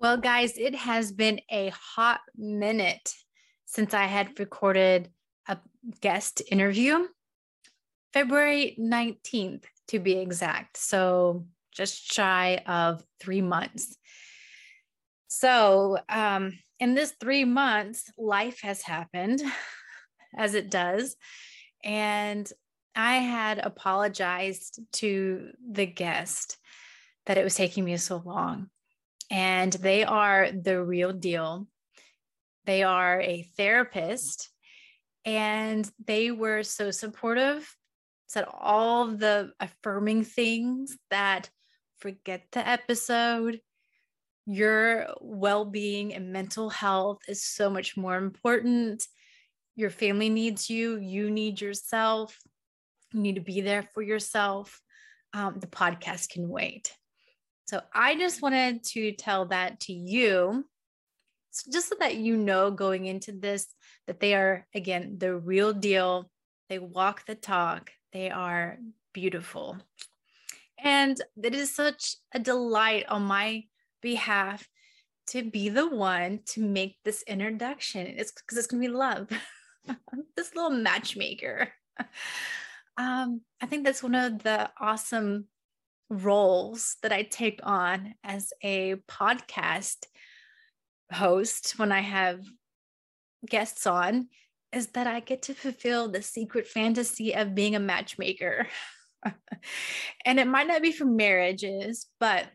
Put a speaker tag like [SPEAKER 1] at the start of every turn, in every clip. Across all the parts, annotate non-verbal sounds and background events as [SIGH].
[SPEAKER 1] Well, guys, it has been a hot minute since I had recorded a guest interview. February 19th, to be exact. So just shy of three months. So, um, in this three months, life has happened [SIGHS] as it does. And I had apologized to the guest that it was taking me so long and they are the real deal. They are a therapist and they were so supportive, said all the affirming things that forget the episode. Your well being and mental health is so much more important. Your family needs you, you need yourself. You need to be there for yourself. Um, the podcast can wait. So I just wanted to tell that to you, just so that you know going into this that they are, again, the real deal. They walk the talk, they are beautiful. And it is such a delight on my behalf to be the one to make this introduction. It's because it's going to be love, [LAUGHS] this little matchmaker. [LAUGHS] Um, I think that's one of the awesome roles that I take on as a podcast host when I have guests on is that I get to fulfill the secret fantasy of being a matchmaker. [LAUGHS] and it might not be for marriages, but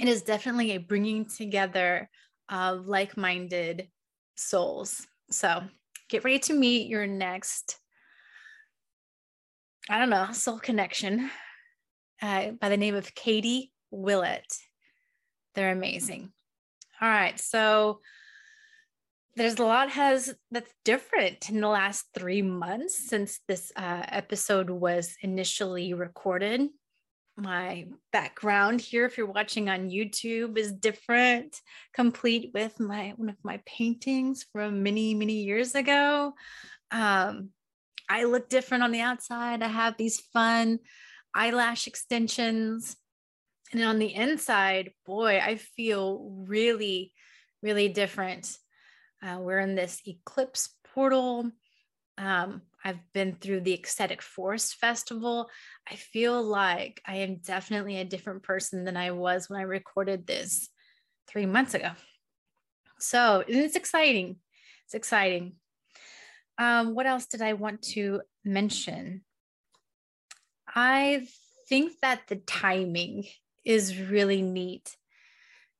[SPEAKER 1] it is definitely a bringing together of like minded souls. So get ready to meet your next, I don't know, soul connection uh, by the name of Katie Willett. They're amazing. All right, so there's a lot has that's different in the last three months since this uh, episode was initially recorded. My background here, if you're watching on YouTube, is different, complete with my one of my paintings from many many years ago. Um, I look different on the outside. I have these fun eyelash extensions. And on the inside, boy, I feel really, really different. Uh, we're in this eclipse portal. Um, I've been through the Ecstatic Forest Festival. I feel like I am definitely a different person than I was when I recorded this three months ago. So it's exciting. It's exciting. Um, what else did I want to mention? I think that the timing is really neat.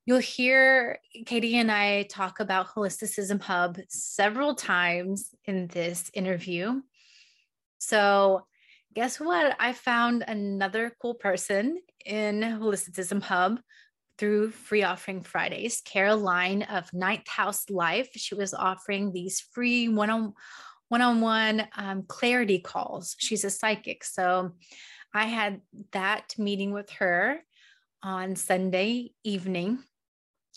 [SPEAKER 1] You'll hear Katie and I talk about Holisticism Hub several times in this interview. So, guess what? I found another cool person in Holisticism Hub through Free Offering Fridays, Caroline of Ninth House Life. She was offering these free one on one-on-one um, clarity calls. She's a psychic. So I had that meeting with her on Sunday evening,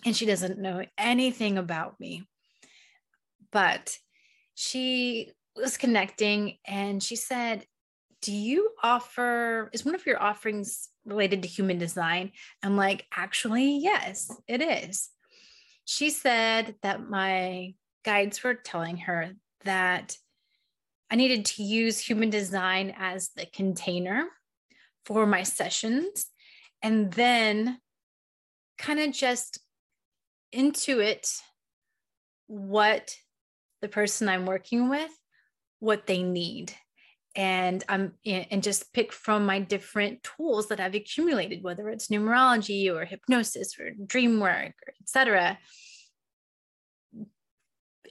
[SPEAKER 1] and she doesn't know anything about me. But she was connecting and she said, Do you offer, is one of your offerings related to human design? I'm like, Actually, yes, it is. She said that my guides were telling her that I needed to use human design as the container for my sessions. And then kind of just intuit what the person I'm working with what they need. And I'm and just pick from my different tools that I've accumulated whether it's numerology or hypnosis or dream work or etc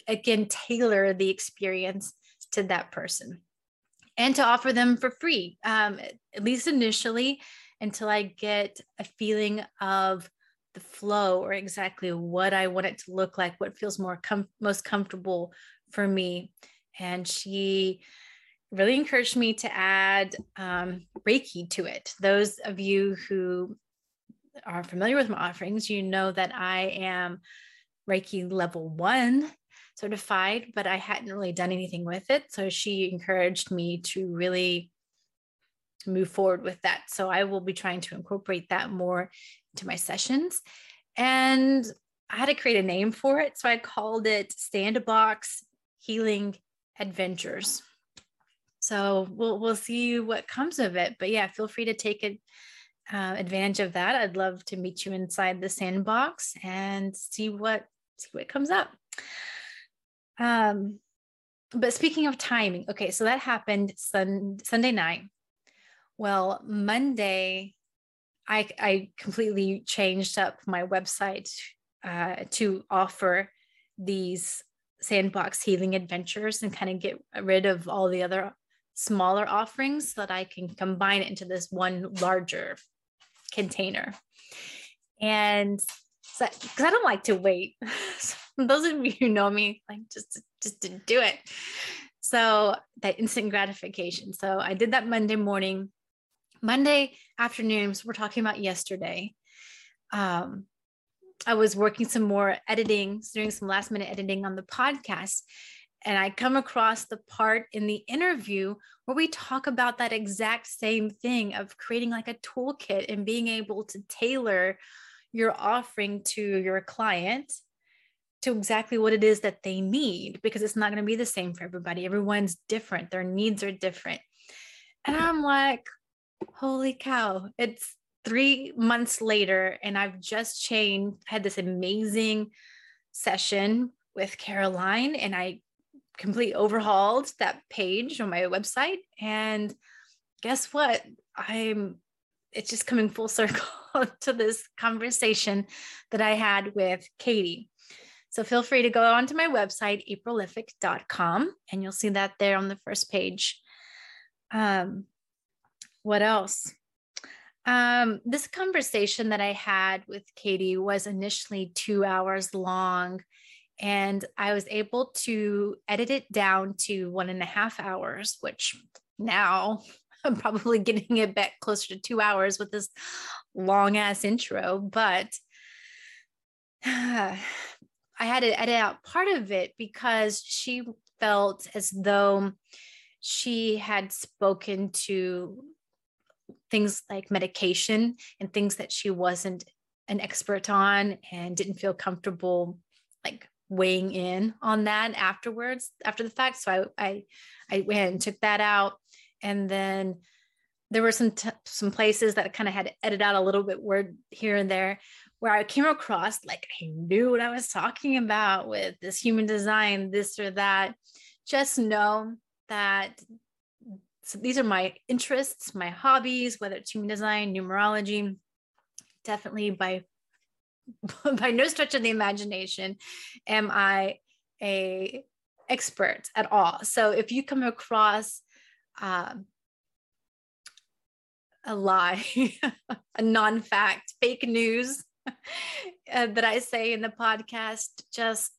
[SPEAKER 1] again tailor the experience to that person and to offer them for free, um, at least initially, until I get a feeling of the flow or exactly what I want it to look like, what feels more com- most comfortable for me. And she really encouraged me to add um, Reiki to it. Those of you who are familiar with my offerings, you know that I am Reiki level one certified, but I hadn't really done anything with it. So she encouraged me to really move forward with that. So I will be trying to incorporate that more into my sessions. And I had to create a name for it. So I called it Sandbox Healing Adventures. So we'll we'll see what comes of it. But yeah, feel free to take it uh, advantage of that. I'd love to meet you inside the sandbox and see what see what comes up. Um, but speaking of timing, okay, so that happened sun, Sunday night. Well, Monday, I I completely changed up my website uh, to offer these sandbox healing adventures and kind of get rid of all the other smaller offerings so that I can combine it into this one larger container. And because I don't like to wait. [LAUGHS] Those of you who know me, like just just to do it. So that instant gratification. So I did that Monday morning. Monday afternoons, we're talking about yesterday. Um, I was working some more editing, doing some last minute editing on the podcast. And I come across the part in the interview where we talk about that exact same thing of creating like a toolkit and being able to tailor your offering to your client to exactly what it is that they need because it's not going to be the same for everybody. Everyone's different, their needs are different. And I'm like, holy cow, it's three months later, and I've just changed, had this amazing session with Caroline, and I completely overhauled that page on my website. And guess what? I'm it's just coming full circle [LAUGHS] to this conversation that I had with Katie. So feel free to go onto my website, apriliffic.com, and you'll see that there on the first page. Um, what else? Um, this conversation that I had with Katie was initially two hours long, and I was able to edit it down to one and a half hours, which now I'm probably getting it back closer to two hours with this long ass intro. But [SIGHS] I had to edit out part of it because she felt as though she had spoken to things like medication and things that she wasn't an expert on and didn't feel comfortable like weighing in on that afterwards after the fact so i i, I went and took that out and then there were some t- some places that kind of had to edit out a little bit word here and there where I came across like I knew what I was talking about with this human design, this or that. Just know that so these are my interests, my hobbies, whether it's human design, numerology, definitely by [LAUGHS] by no stretch of the imagination am I a expert at all. So if you come across um, a lie, [LAUGHS] a non-fact, fake news [LAUGHS] uh, that I say in the podcast, just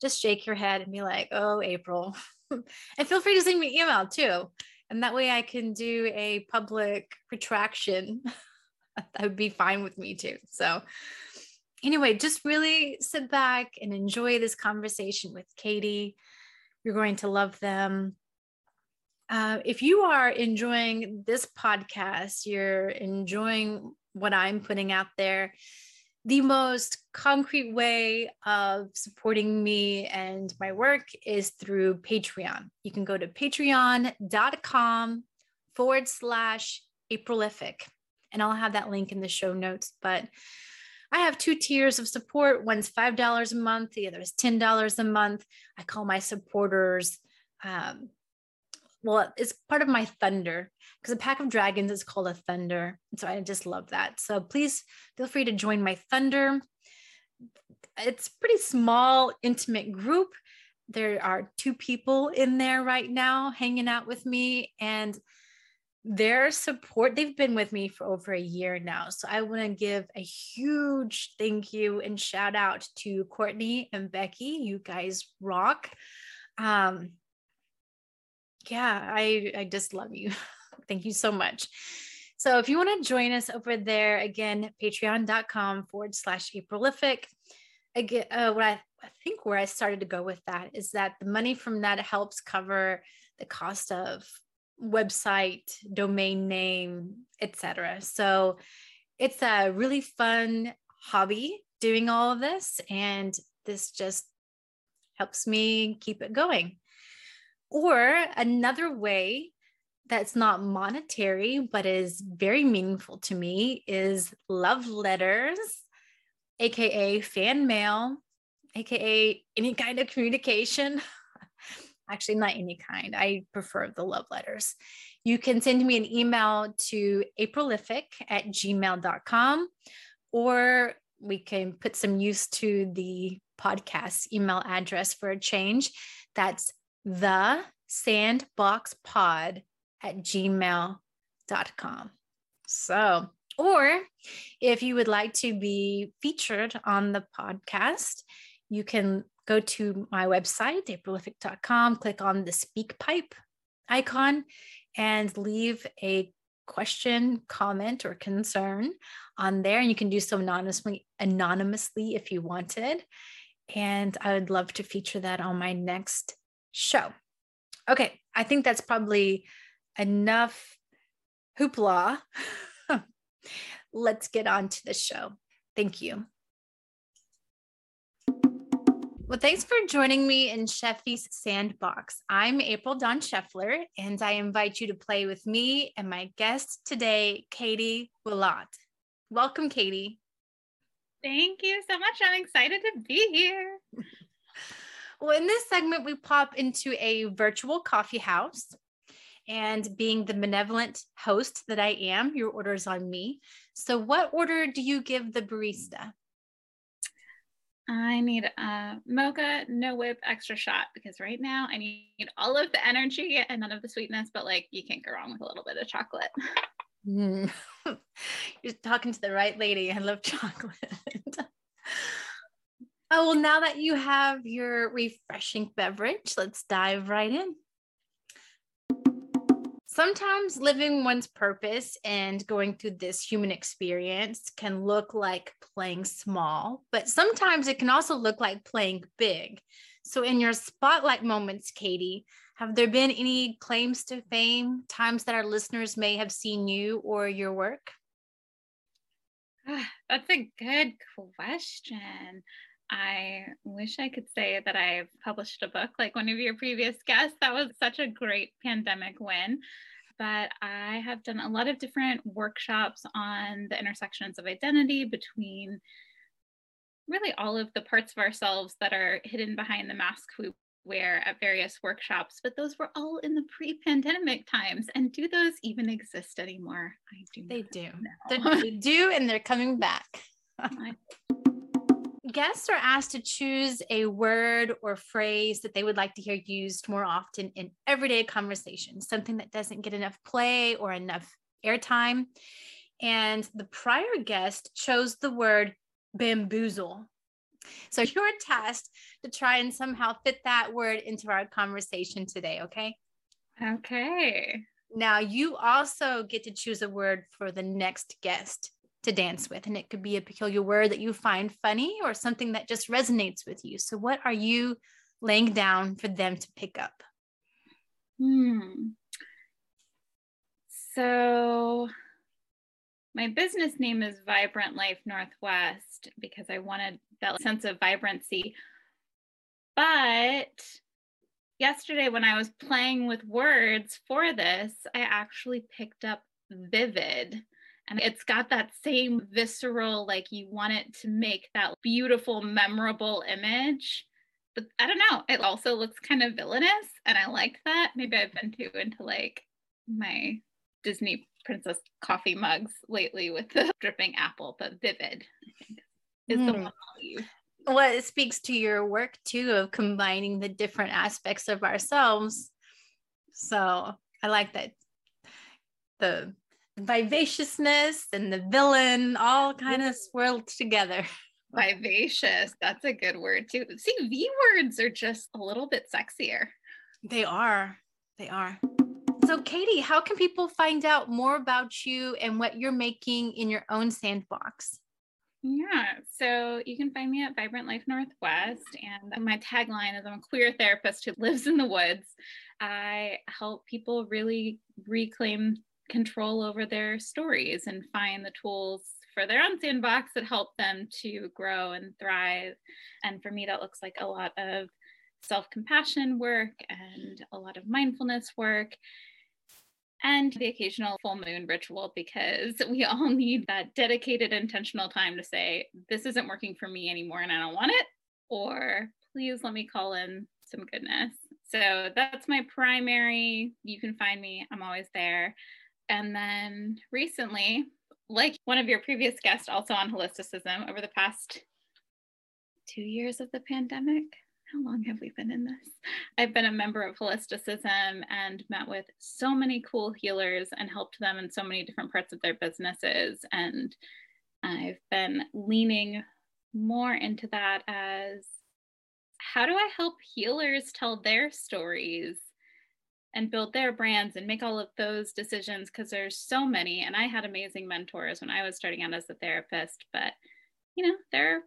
[SPEAKER 1] just shake your head and be like, "Oh, April," [LAUGHS] and feel free to send me email too, and that way I can do a public retraction. that would be fine with me too. So, anyway, just really sit back and enjoy this conversation with Katie. You're going to love them. Uh, if you are enjoying this podcast, you're enjoying what I'm putting out there, the most concrete way of supporting me and my work is through Patreon. You can go to patreon.com forward slash Apriliffic, and I'll have that link in the show notes. But I have two tiers of support. One's $5 a month, the other is $10 a month. I call my supporters um, well, it's part of my thunder because a pack of dragons is called a thunder. So I just love that. So please feel free to join my thunder. It's pretty small, intimate group. There are two people in there right now hanging out with me and their support they've been with me for over a year now so i want to give a huge thank you and shout out to courtney and becky you guys rock um, yeah, I, I just love you. [LAUGHS] Thank you so much. So if you want to join us over there, again, patreon.com forward slash Apriliffic. Again, uh, what I, I think where I started to go with that is that the money from that helps cover the cost of website, domain name, etc. So it's a really fun hobby doing all of this. And this just helps me keep it going. Or another way that's not monetary, but is very meaningful to me is love letters, AKA fan mail, AKA any kind of communication. [LAUGHS] Actually, not any kind. I prefer the love letters. You can send me an email to aprilific at gmail.com or we can put some use to the podcast email address for a change. That's the sandboxpod at gmail.com. So, or if you would like to be featured on the podcast, you can go to my website, aprilific.com, click on the speak pipe icon, and leave a question, comment, or concern on there. And you can do so anonymously, anonymously if you wanted. And I would love to feature that on my next show. Okay, I think that's probably enough hoopla. [LAUGHS] Let's get on to the show. Thank you. Well, thanks for joining me in Sheffy's Sandbox. I'm April Dawn Scheffler, and I invite you to play with me and my guest today, Katie Willott. Welcome, Katie.
[SPEAKER 2] Thank you so much. I'm excited to be here. [LAUGHS]
[SPEAKER 1] well, in this segment, we pop into a virtual coffee house. And being the benevolent host that I am, your order is on me. So, what order do you give the barista?
[SPEAKER 2] I need a mocha, no whip, extra shot because right now I need all of the energy and none of the sweetness, but like you can't go wrong with a little bit of chocolate.
[SPEAKER 1] Mm. [LAUGHS] You're talking to the right lady. I love [LAUGHS] chocolate. Oh, well, now that you have your refreshing beverage, let's dive right in. Sometimes living one's purpose and going through this human experience can look like playing small, but sometimes it can also look like playing big. So, in your spotlight moments, Katie, have there been any claims to fame, times that our listeners may have seen you or your work? [SIGHS]
[SPEAKER 2] That's a good question. I wish I could say that I've published a book like one of your previous guests. That was such a great pandemic win. But I have done a lot of different workshops on the intersections of identity between really all of the parts of ourselves that are hidden behind the mask we wear at various workshops, but those were all in the pre-pandemic times. And do those even exist anymore?
[SPEAKER 1] I do. They do. They do, and they're coming back. [LAUGHS] Guests are asked to choose a word or phrase that they would like to hear used more often in everyday conversation, something that doesn't get enough play or enough airtime. And the prior guest chose the word bamboozle so [LAUGHS] you're tasked to try and somehow fit that word into our conversation today, okay?
[SPEAKER 2] Okay.
[SPEAKER 1] Now you also get to choose a word for the next guest to dance with, and it could be a peculiar word that you find funny or something that just resonates with you. So, what are you laying down for them to pick up?
[SPEAKER 2] Hmm. So, my business name is Vibrant Life Northwest because I wanted that sense of vibrancy. But yesterday, when I was playing with words for this, I actually picked up vivid. And it's got that same visceral, like you want it to make that beautiful, memorable image. But I don't know, it also looks kind of villainous. And I like that. Maybe I've been too into like my Disney princess coffee mugs lately with the [LAUGHS] dripping apple, but vivid, is mm. the hmm. one I'll use.
[SPEAKER 1] Well, it speaks to your work too of combining the different aspects of ourselves. So I like that the vivaciousness and the villain all kind of swirled together. [LAUGHS]
[SPEAKER 2] Vivacious. That's a good word too. See, V words are just a little bit sexier.
[SPEAKER 1] They are. They are. So, Katie, how can people find out more about you and what you're making in your own sandbox?
[SPEAKER 2] Yeah, so you can find me at Vibrant Life Northwest, and my tagline is I'm a queer therapist who lives in the woods. I help people really reclaim control over their stories and find the tools for their own sandbox that help them to grow and thrive. And for me, that looks like a lot of self compassion work and a lot of mindfulness work and the occasional full moon ritual because we all need that dedicated intentional time to say this isn't working for me anymore and I don't want it or please let me call in some goodness. So that's my primary. You can find me. I'm always there. And then recently, like one of your previous guests also on holisticism over the past 2 years of the pandemic, how long have we been in this? I've been a member of Holisticism and met with so many cool healers and helped them in so many different parts of their businesses. And I've been leaning more into that as how do I help healers tell their stories and build their brands and make all of those decisions? Because there's so many. And I had amazing mentors when I was starting out as a therapist, but you know, there are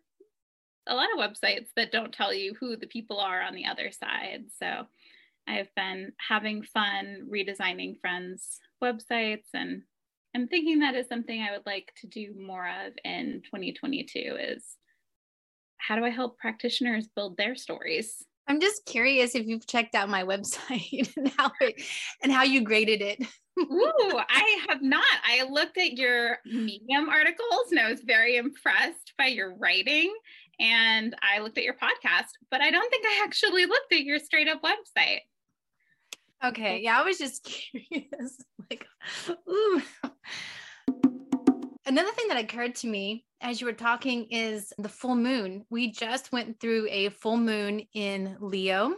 [SPEAKER 2] a lot of websites that don't tell you who the people are on the other side. So I've been having fun redesigning friends' websites and I'm thinking that is something I would like to do more of in 2022 is how do I help practitioners build their stories?
[SPEAKER 1] I'm just curious if you've checked out my [LAUGHS] website and how it, and how you graded it.
[SPEAKER 2] Ooh, [LAUGHS] I have not. I looked at your Medium articles and I was very impressed by your writing and I looked at your podcast, but I don't think I actually looked at your straight up website.
[SPEAKER 1] Okay. Yeah, I was just [LAUGHS] curious. like, ooh. Another thing that occurred to me as you were talking is the full moon. We just went through a full moon in Leo.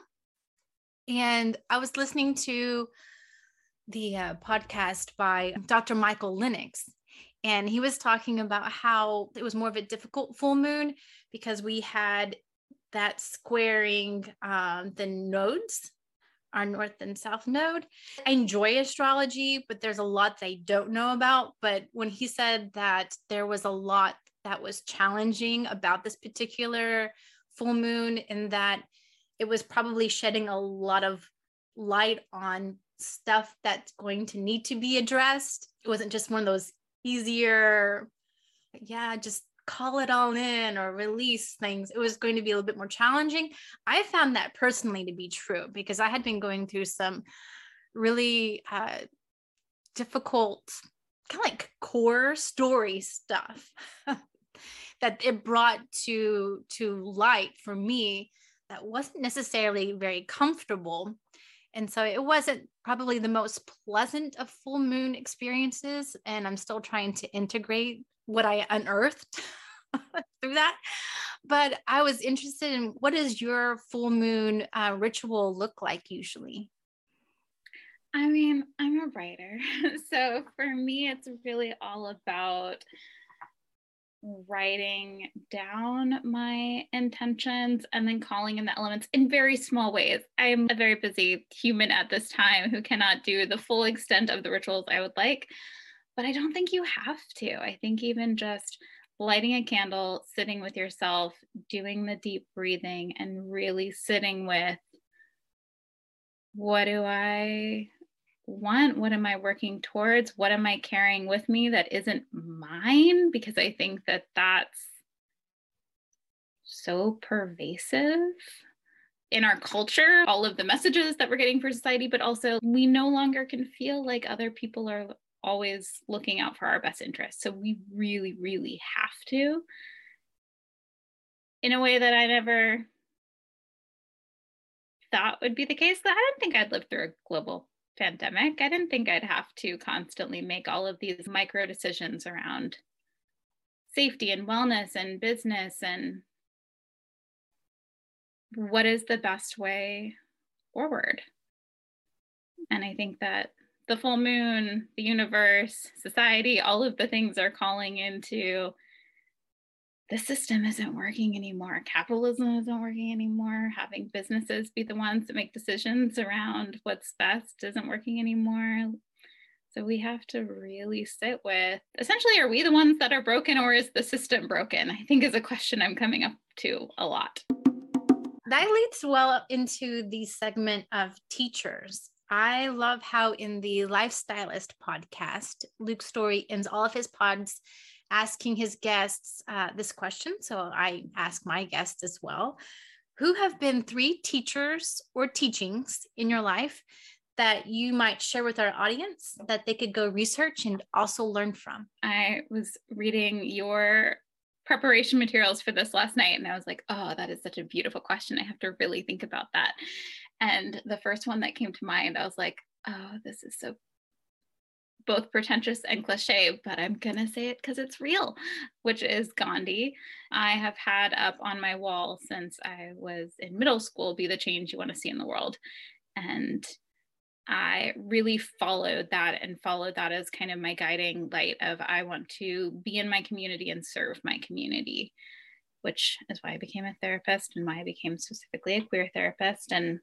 [SPEAKER 1] And I was listening to the uh, podcast by Dr. Michael Lennox, and he was talking about how it was more of a difficult full moon because we had that squaring um, the nodes our north and south node i enjoy astrology but there's a lot they don't know about but when he said that there was a lot that was challenging about this particular full moon in that it was probably shedding a lot of light on stuff that's going to need to be addressed. It wasn't just one of those easier, yeah, just call it all in or release things, it was going to be a little bit more challenging. I found that personally to be true because I had been going through some really uh, difficult, kind of like core story stuff [LAUGHS] that it brought to to light for me that wasn't necessarily very comfortable and so it wasn't probably the most pleasant of full moon experiences. And I'm still trying to integrate what I unearthed [LAUGHS] through that. But I was interested in what does your full moon uh, ritual look like usually?
[SPEAKER 2] I mean, I'm a writer. [LAUGHS] So for me, it's really all about writing down my intentions and then calling in the elements in very small ways. I'm a very busy human at this time who cannot do the full extent of the rituals I would like, but I don't think you have to. I think even just lighting a candle, sitting with yourself, doing the deep breathing, and really sitting with what do I want? What am I working towards? What am I carrying with me that isn't mine? Because I think that that's so pervasive in our culture, all of the messages that we're getting for society, but also we no longer can feel like other people are always looking out for our best interests. So we really, really have to, in a way that I never thought would be the case. That I don't think I'd live through a global pandemic, I didn't think I'd have to constantly make all of these micro decisions around safety and wellness and business and what is the best way forward. And I think that the full moon, the universe, society, all of the things are calling into the system isn't working anymore. Capitalism isn't working anymore. Having businesses be the ones that make decisions around what's best isn't working anymore. So we have to really sit with essentially, are we the ones that are broken or is the system broken? I think is a question I'm coming up to a lot.
[SPEAKER 1] That leads well into the segment of teachers. I love how in the Lifestylist podcast, Luke Storey ends all of his pods asking his guests uh, this question. So I ask my guests as well. Who have been three teachers or teachings in your life that you might share with our audience that they could go research and also learn from?
[SPEAKER 2] I was reading your preparation materials for this last night and I was like, oh, that is such a beautiful question. I have to really think about that. And the first one that came to mind, I was like, oh, this is so both pretentious and cliche, but I'm going to say it because it's real, which is Gandhi. I have had up on my wall since I was in middle school be the change you want to see in the world. And I really followed that and followed that as kind of my guiding light of I want to be in my community and serve my community, which is why I became a therapist and why I became specifically a queer therapist. And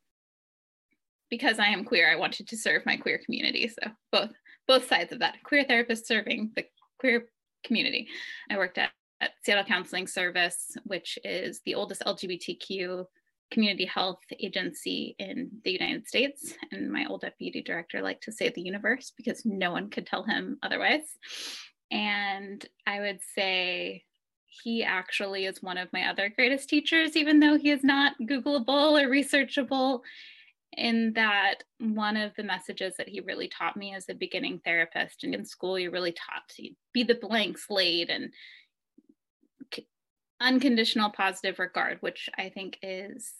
[SPEAKER 2] because I am queer, I wanted to serve my queer community. So both both sides of that queer therapist serving the queer community. I worked at, at Seattle Counseling Service, which is the oldest LGBTQ community health agency in the United States. And my old deputy director liked to say the universe because no one could tell him otherwise. And I would say he actually is one of my other greatest teachers, even though he is not Googleable or researchable. In that, one of the messages that he really taught me as a beginning therapist, and in school, you're really taught to be the blank slate and unconditional positive regard, which I think is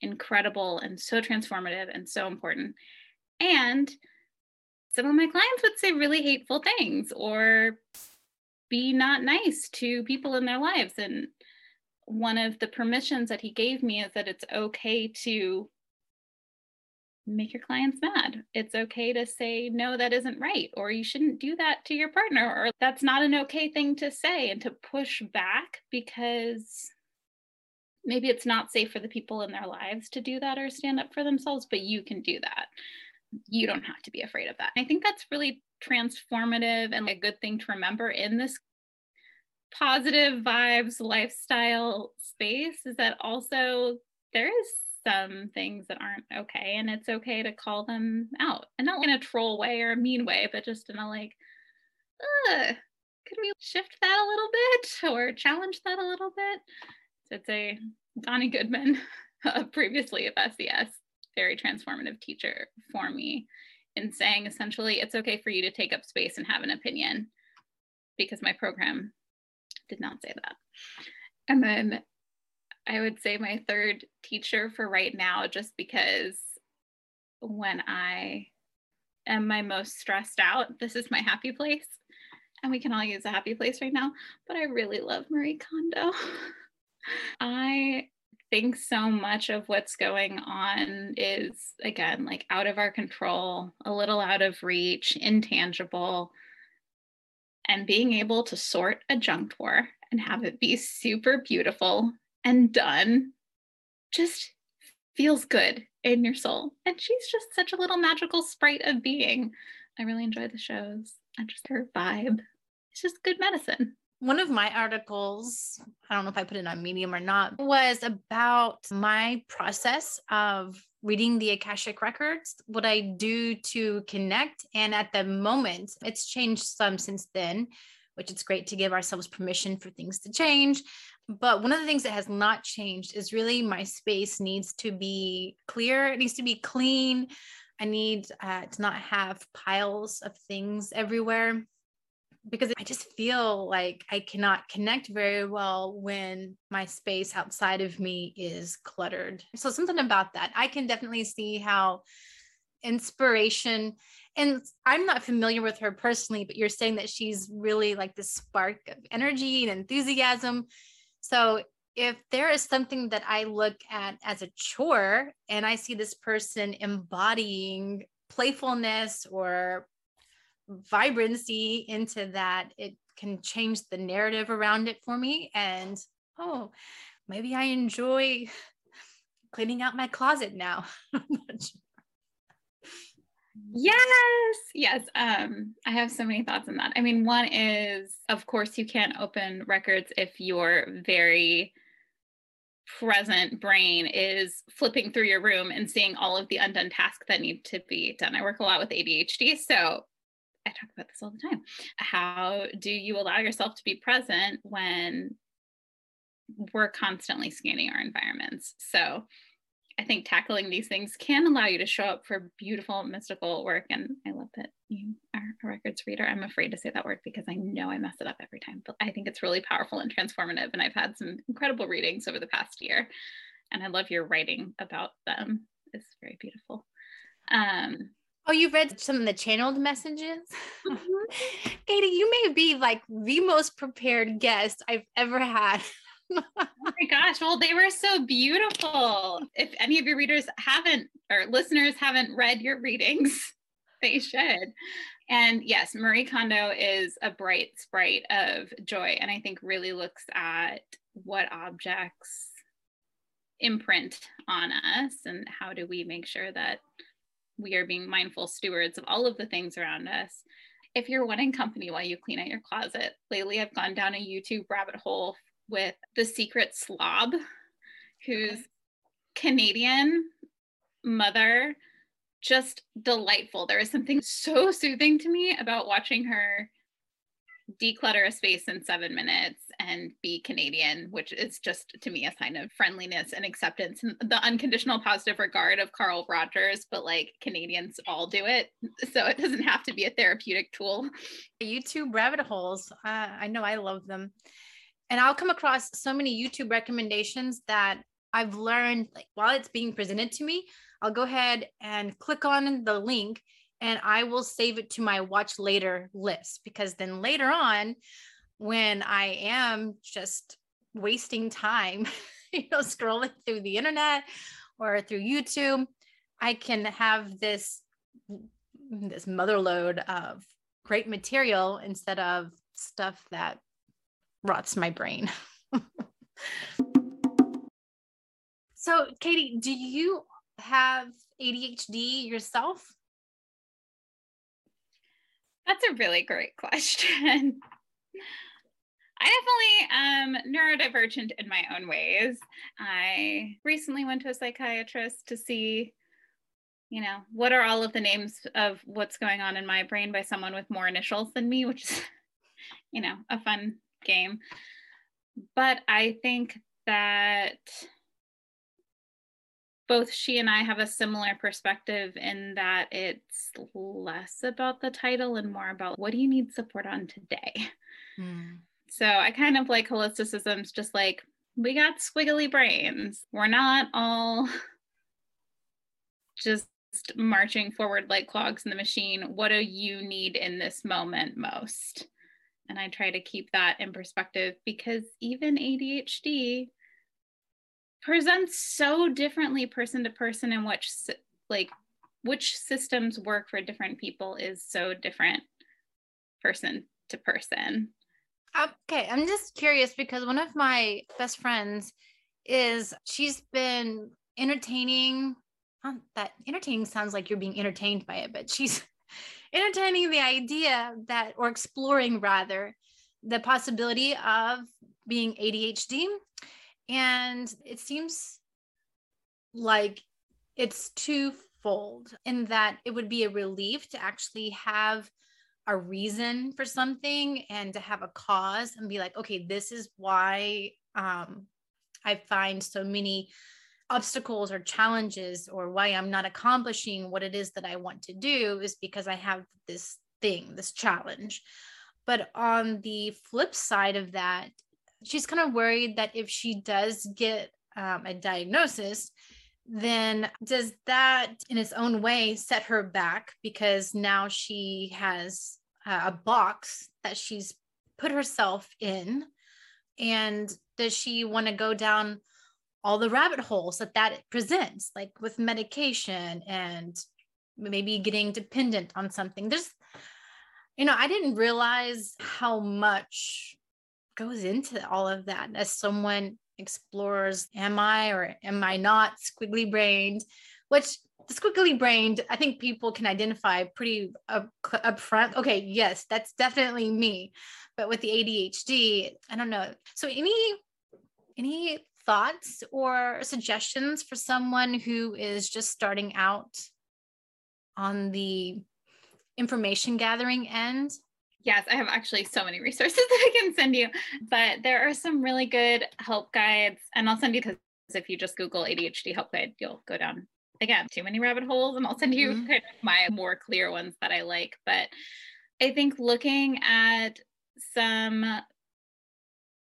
[SPEAKER 2] incredible and so transformative and so important. And some of my clients would say really hateful things or be not nice to people in their lives. And one of the permissions that he gave me is that it's okay to make your clients mad. It's okay to say, no, that isn't right, or you shouldn't do that to your partner, or that's not an okay thing to say, and to push back because maybe it's not safe for the people in their lives to do that or stand up for themselves, but you can do that. You don't have to be afraid of that. I think that's really transformative and a good thing to remember in this positive vibes lifestyle space is that also there is some things that aren't okay and it's okay to call them out and not in a troll way or a mean way but just in a like could we shift that a little bit or challenge that a little bit? So it's a donnie goodman [LAUGHS] uh, previously of SCS very transformative teacher for me in saying essentially it's okay for you to take up space and have an opinion because my program did not say that. And then I would say my third teacher for right now, just because when I am my most stressed out, this is my happy place. And we can all use a happy place right now. But I really love Marie Kondo. [LAUGHS] I think so much of what's going on is, again, like out of our control, a little out of reach, intangible. And being able to sort a junk drawer and have it be super beautiful and done just feels good in your soul. And she's just such a little magical sprite of being. I really enjoy the shows and just her vibe. It's just good medicine.
[SPEAKER 1] One of my articles, I don't know if I put it on Medium or not, was about my process of reading the Akashic records, what I do to connect. And at the moment, it's changed some since then, which it's great to give ourselves permission for things to change. But one of the things that has not changed is really my space needs to be clear. It needs to be clean. I need uh, to not have piles of things everywhere because I just feel like I cannot connect very well when my space outside of me is cluttered. So, something about that. I can definitely see how inspiration and I'm not familiar with her personally, but you're saying that she's really like the spark of energy and enthusiasm. So if there is something that I look at as a chore and I see this person embodying playfulness or vibrancy into that, it can change the narrative around it for me. And oh, maybe I enjoy cleaning out my closet now. [LAUGHS]
[SPEAKER 2] Yes, yes. Um, I have so many thoughts on that. I mean, one is, of course, you can't open records if your very present brain is flipping through your room and seeing all of the undone tasks that need to be done. I work a lot with ADHD, so I talk about this all the time. How do you allow yourself to be present when we're constantly scanning our environments? So I think tackling these things can allow you to show up for beautiful mystical work. And I love that you are a records reader. I'm afraid to say that word because I know I mess it up every time, but I think it's really powerful and transformative. And I've had some incredible readings over the past year. And I love your writing about them. It's very beautiful. Um,
[SPEAKER 1] Oh, you've read some of the channeled messages? Mm-hmm. [LAUGHS] Katie, you may be like the most prepared guest I've ever had.
[SPEAKER 2] Oh [LAUGHS] my gosh. Well, they were so beautiful. If any of your readers haven't or listeners haven't read your readings, [LAUGHS] they should. And yes, Marie Kondo is a bright sprite of joy. And I think really looks at what objects imprint on us and how do we make sure that we are being mindful stewards of all of the things around us. If you're wanting company while you clean out your closet, lately I've gone down a YouTube rabbit hole with The Secret Slob, who's okay. Canadian mother, just delightful. There is something so soothing to me about watching her declutter a space in seven minutes and be Canadian, which is just to me a sign of friendliness and acceptance and the unconditional positive regard of Carl Rogers, but like Canadians all do it. So it doesn't have to be a therapeutic tool.
[SPEAKER 1] YouTube rabbit holes. Uh, I know I love them. And I'll come across so many YouTube recommendations that I've learned like while it's being presented to me, I'll go ahead and click on the link and I will save it to my watch later list because then later on, when I am just wasting time, [LAUGHS] you know, scrolling through the internet or through YouTube, I can have this this mother load of great material instead of stuff that rots my brain. [LAUGHS] so, Katie, do you have ADHD yourself?
[SPEAKER 2] That's a really great question. I definitely am neurodivergent in my own ways. I recently went to a psychiatrist to see, you know, what are all of the names of what's going on in my brain by someone with more initials than me, which is, [LAUGHS] you know, a fun game. But I think that both she and I have a similar perspective in that it's less about the title and more about what do you need support on today. Mm. So I kind of like holisticisms, just like we got squiggly brains. We're not all [LAUGHS] just marching forward like clogs in the machine. What do you need in this moment most? And I try to keep that in perspective because even ADHD presents so differently person to person and which like which systems work for different people is so different person to person.
[SPEAKER 1] Okay i'm just curious because one of my best friends is she's been entertaining um, that entertaining sounds like you're being entertained by it but she's entertaining the idea that or exploring rather the possibility of being adhd and it seems like it's twofold in that it would be a relief to actually have a reason for something and to have a cause and be like, okay, this is why um, I find so many obstacles or challenges or why I'm not accomplishing what it is that I want to do is because I have this thing, this challenge. But on the flip side of that, she's kind of worried that if she does get um, a diagnosis, then does that in its own way set her back because now she has a box that she's put herself in and does she want to go down all the rabbit holes that that presents like with medication and maybe getting dependent on something there's you know i didn't realize how much goes into all of that as someone explores am I or am I not squiggly brained, which the squiggly brained, I think people can identify pretty up, upfront. Okay, yes, that's definitely me. But with the ADHD, I don't know. So any any thoughts or suggestions for someone who is just starting out on the information gathering end?
[SPEAKER 2] Yes, I have actually so many resources [LAUGHS] that I can send you, but there are some really good help guides, and I'll send you because if you just Google ADHD help guide, you'll go down again too many rabbit holes, and I'll send you mm-hmm. kind of my more clear ones that I like. But I think looking at some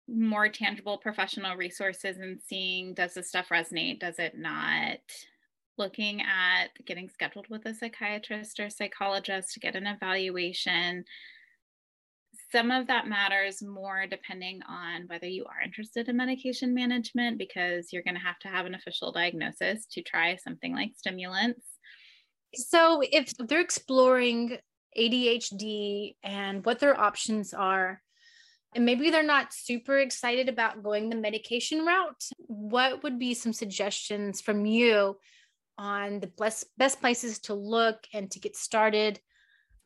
[SPEAKER 2] more tangible professional resources and seeing does this stuff resonate, does it not? Looking at getting scheduled with a psychiatrist or psychologist to get an evaluation some of that matters more depending on whether you are interested in medication management because you're going to have to have an official diagnosis to try something like stimulants.
[SPEAKER 1] So, if they're exploring ADHD and what their options are, and maybe they're not super excited about going the medication route, what would be some suggestions from you on the best, best places to look and to get started?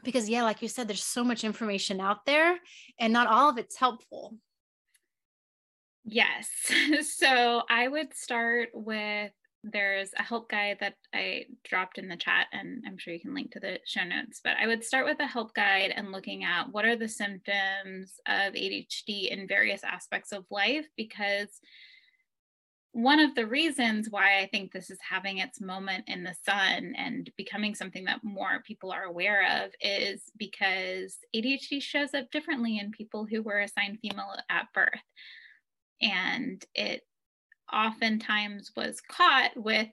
[SPEAKER 1] Because yeah like you said there's so much information out there and not all of it's helpful.
[SPEAKER 2] Yes. [LAUGHS] So i would start with there's a help guide that I dropped in the chat, and I'm sure you can link to the show notes. But I would start with a help guide and looking at what are the symptoms of ADHD in various aspects of life, because one of the reasons why I think this is having its moment in the sun and becoming something that more people are aware of is because ADHD shows up differently in people who were assigned female at birth. And it oftentimes was caught with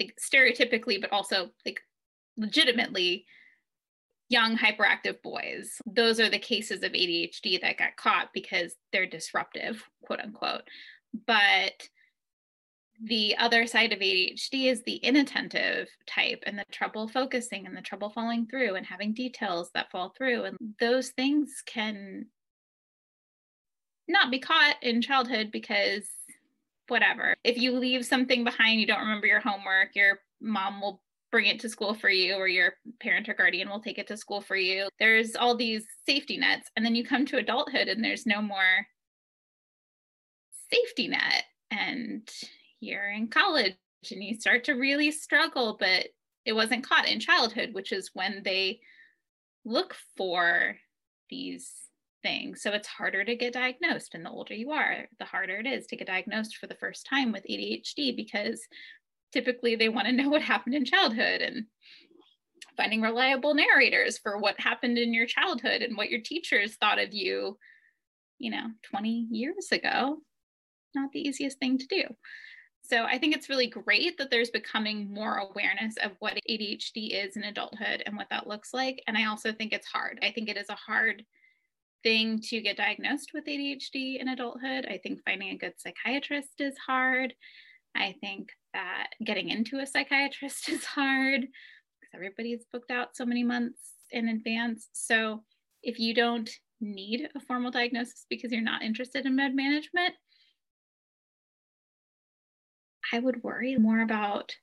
[SPEAKER 2] like stereotypically, but also like legitimately young hyperactive boys. Those are the cases of ADHD that got caught because they're disruptive, quote unquote. But the other side of ADHD is the inattentive type and the trouble focusing and the trouble following through and having details that fall through. And those things can not be caught in childhood because whatever. If you leave something behind, you don't remember your homework, your mom will bring it to school for you or your parent or guardian will take it to school for you. There's all these safety nets. And then you come to adulthood and there's no more safety net and you're in college and you start to really struggle but it wasn't caught in childhood which is when they look for these things so it's harder to get diagnosed and the older you are the harder it is to get diagnosed for the first time with ADHD because typically they want to know what happened in childhood and finding reliable narrators for what happened in your childhood and what your teachers thought of you you know 20 years ago not the easiest thing to do. So I think it's really great that there's becoming more awareness of what ADHD is in adulthood and what that looks like. And I also think it's hard. I think it is a hard thing to get diagnosed with ADHD in adulthood. I think finding a good psychiatrist is hard. I think that getting into a psychiatrist [LAUGHS] is hard because everybody's booked out so many months in advance. So if you don't need a formal diagnosis because you're not interested in med management, I would worry more about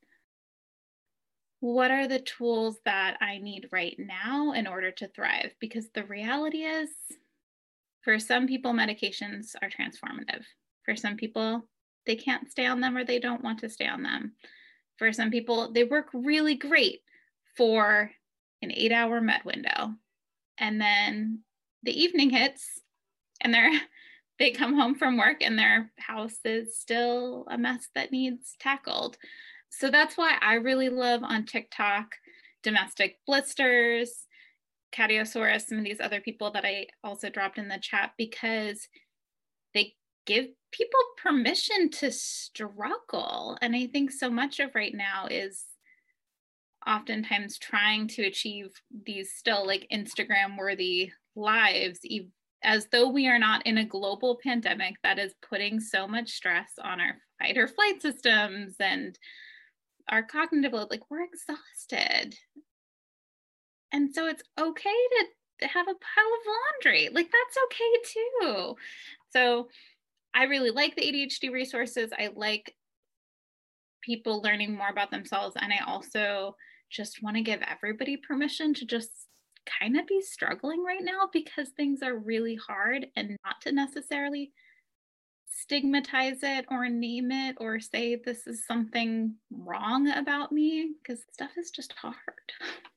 [SPEAKER 2] what are the tools that I need right now in order to thrive? Because the reality is, for some people, medications are transformative. For some people, they can't stay on them or they don't want to stay on them. For some people, they work really great for an eight hour med window. And then the evening hits and they're [LAUGHS] they come home from work and their house is still a mess that needs tackled. So that's why I really love on TikTok domestic blisters, Catiosaurus, some of these other people that I also dropped in the chat because they give people permission to struggle. And I think so much of right now is oftentimes trying to achieve these still like Instagram worthy lives, as though we are not in a global pandemic that is putting so much stress on our fight or flight systems and our cognitive load, like we're exhausted. And so it's okay to have a pile of laundry. Like that's okay too. So I really like the ADHD resources. I like people learning more about themselves. And I also just want to give everybody permission to just kind of be struggling right now because things are really hard and not to necessarily stigmatize it or name it or say this is something wrong about me because stuff is just hard. [LAUGHS]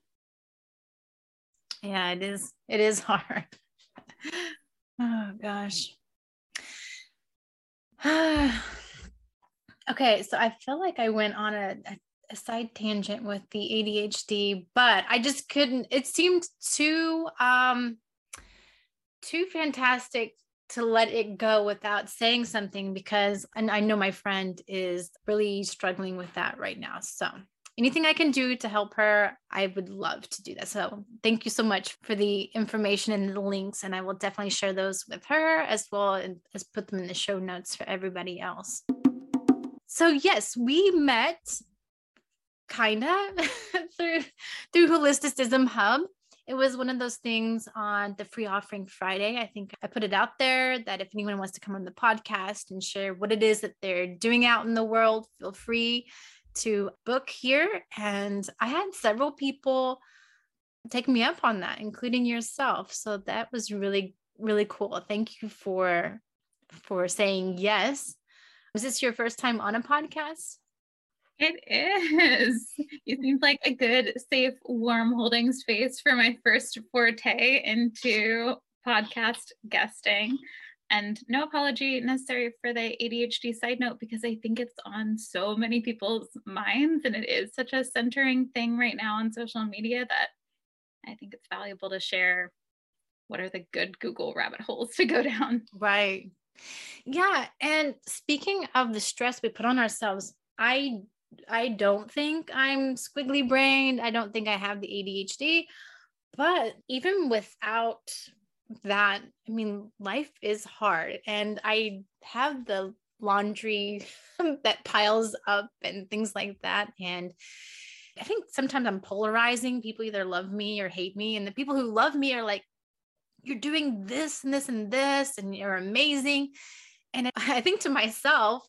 [SPEAKER 1] Yeah, it is. It is [LAUGHS] hard. oh gosh. [SIGHS] okay, so I feel like I went on a, a, side tangent with the ADHD, but I just couldn't. It seemed too um too fantastic to let it go without saying something because and I know my friend is really struggling with that right now. So anything I can do to help her, I would love to do that. So thank you so much for the information and the links. And I will definitely share those with her as well as put them in the show notes for everybody else. So yes, we met kind of [LAUGHS] through through Holisticism Hub. It was one of those things on the free offering Friday. I think I put it out there that if anyone wants to come on the podcast and share what it is that they're doing out in the world, feel free to book here. And I had several people take me up on that, including yourself. So that was really, really cool. Thank you for for saying yes. Was this your first time on a podcast?
[SPEAKER 2] It is. It seems like a good, safe, warm holding space for my first forte into podcast guesting. And no apology necessary for the ADHD side note because I think it's on so many people's minds and it is such a centering thing right now on social media that I think it's valuable to share what are the good Google rabbit holes to go down.
[SPEAKER 1] Right. Yeah. And speaking of the stress we put on ourselves, I I don't think I'm squiggly brained. I don't think I have the ADHD. But even without that i mean life is hard and i have the laundry [LAUGHS] that piles up and things like that and i think sometimes i'm polarizing. People either love me or hate me and the people who love me are like you're doing this and this and this and you're amazing. And [LAUGHS] i think to myself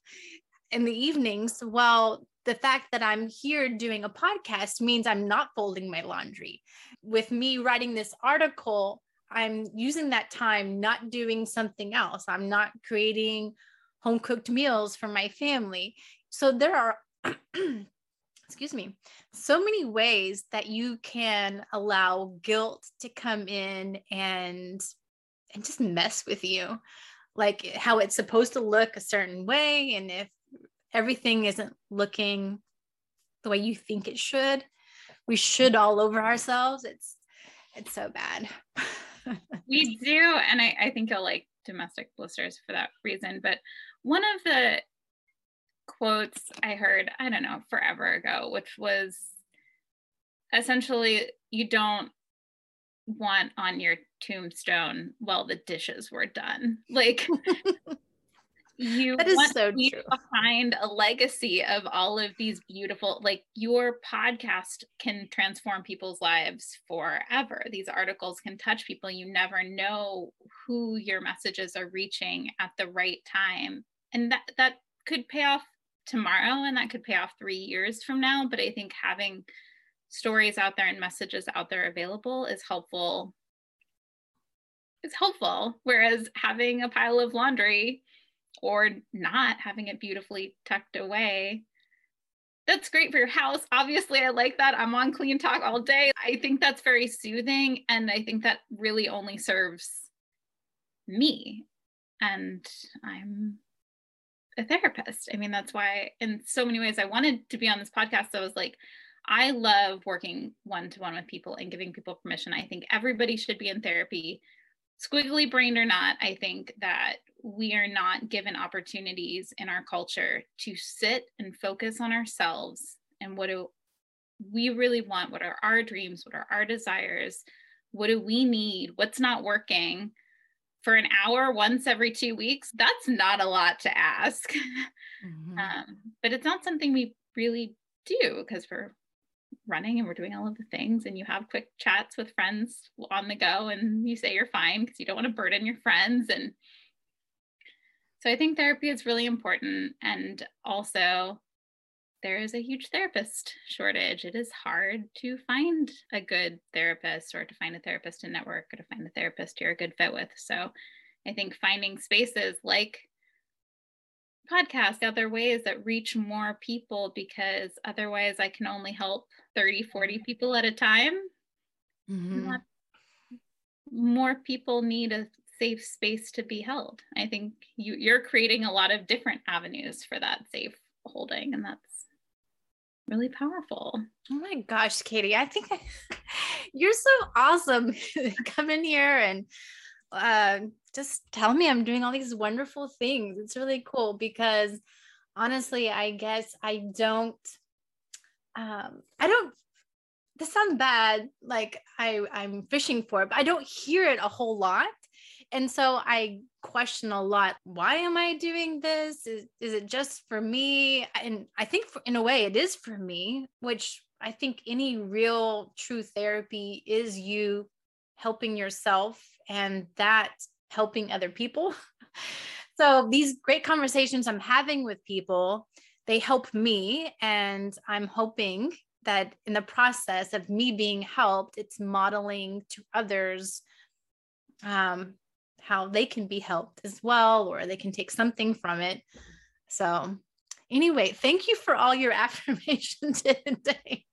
[SPEAKER 1] in the evenings well the fact that i'm here doing a podcast means i'm not folding my laundry. With me writing this article I'm using that time not doing something else. I'm not creating home cooked meals for my family. So there are, [CLEARS THROAT] excuse me, so many ways that you can allow guilt to come in and and just mess with you. Like how it's supposed to look a certain way and if everything isn't looking the way you think it should, we should all over ourselves. It's it's so bad. [LAUGHS]
[SPEAKER 2] we do. And I, I think you'll like domestic blisters for that reason. But one of the quotes I heard, I don't know, forever ago, which was essentially you don't want on your tombstone well the dishes were done like [LAUGHS] you that is want so to true. behind a legacy of all of these beautiful like your podcast can transform people's lives forever. These articles can touch people. You never know who your messages are reaching at the right time. And that that could pay off tomorrow and that could pay off 3 years from now. But i think having stories out there and messages out there available is helpful. It's helpful. Whereas having a pile of laundry or not having it beautifully tucked away. That's great for your house. Obviously, I like that. I'm on CleanTok all day. I think that's very soothing. And I think that really only serves me. And I'm a therapist. I mean, that's why, in so many ways, I wanted to be on this podcast. So I was like, I love working one to one with people and giving people permission. I think everybody should be in therapy, squiggly brained or not. I think that we are not given opportunities in our culture to sit and focus on ourselves and what do we really want what are our dreams what are our desires what do we need what's not working for an hour once every two weeks that's not a lot to ask [LAUGHS] mm-hmm. um, but it's not something we really do because we're running and we're doing all of the things and you have quick chats with friends on the go and you say you're fine because you don't want to burden your friends and so I think therapy is really important. And also, there is a huge therapist shortage. It is hard to find a good therapist or to find a therapist in network or to find a therapist you're a good fit with. So I think finding spaces like podcasts, other ways that reach more people because otherwise I can only help 30, 40 people at a time. Mm-hmm. More people need a safe space to be held. I think you, you're creating a lot of different avenues for that safe holding, and that's really powerful.
[SPEAKER 1] Oh my gosh, Katie, I think [LAUGHS] you're so awesome. [LAUGHS] Come in here and uh, just tell me I'm doing all these wonderful things. It's really cool because honestly, I guess I don't, um, I don't this sounds bad like i i'm fishing for it but i don't hear it a whole lot and so i question a lot why am i doing this? Is, is it just for me? And i think for, in a way it is for me which i think any real true therapy is you helping yourself and that helping other people. [LAUGHS] So these great conversations i'm having with people they help me and i'm hoping that in the process of me being helped, it's modeling to others um, how they can be helped as well, or they can take something from it. So, anyway, thank you for all your [LAUGHS] affirmations today.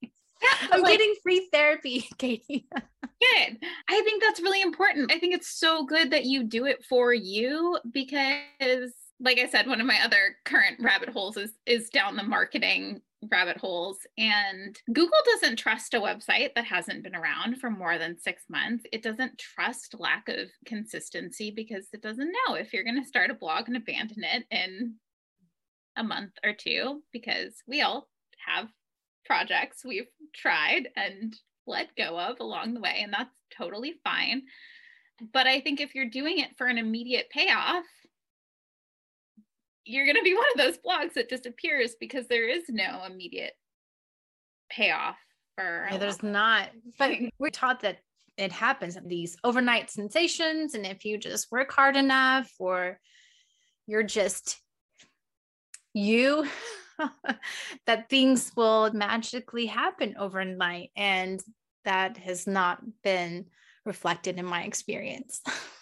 [SPEAKER 1] I'm like, getting free therapy, [LAUGHS] Katie.
[SPEAKER 2] good. I think that's really important. I think it's so good that you do it for you because like I said, one of my other current rabbit holes is is down the marketing rabbit holes. And Google doesn't trust a website that hasn't been around for more than six months. It doesn't trust lack of consistency because it doesn't know if you're going to start a blog and abandon it in a month or two, because we all have projects we've tried and let go of along the way. And that's totally fine. But I think if you're doing it for an immediate payoff, you're going to be [LAUGHS] one of those blogs that disappears because there is no immediate payoff for
[SPEAKER 1] yeah, there's not but we're taught that it happens these overnight sensations and if you just work hard enough or you're just you [LAUGHS] that things will magically happen overnight and that has not been reflected in my experience [LAUGHS]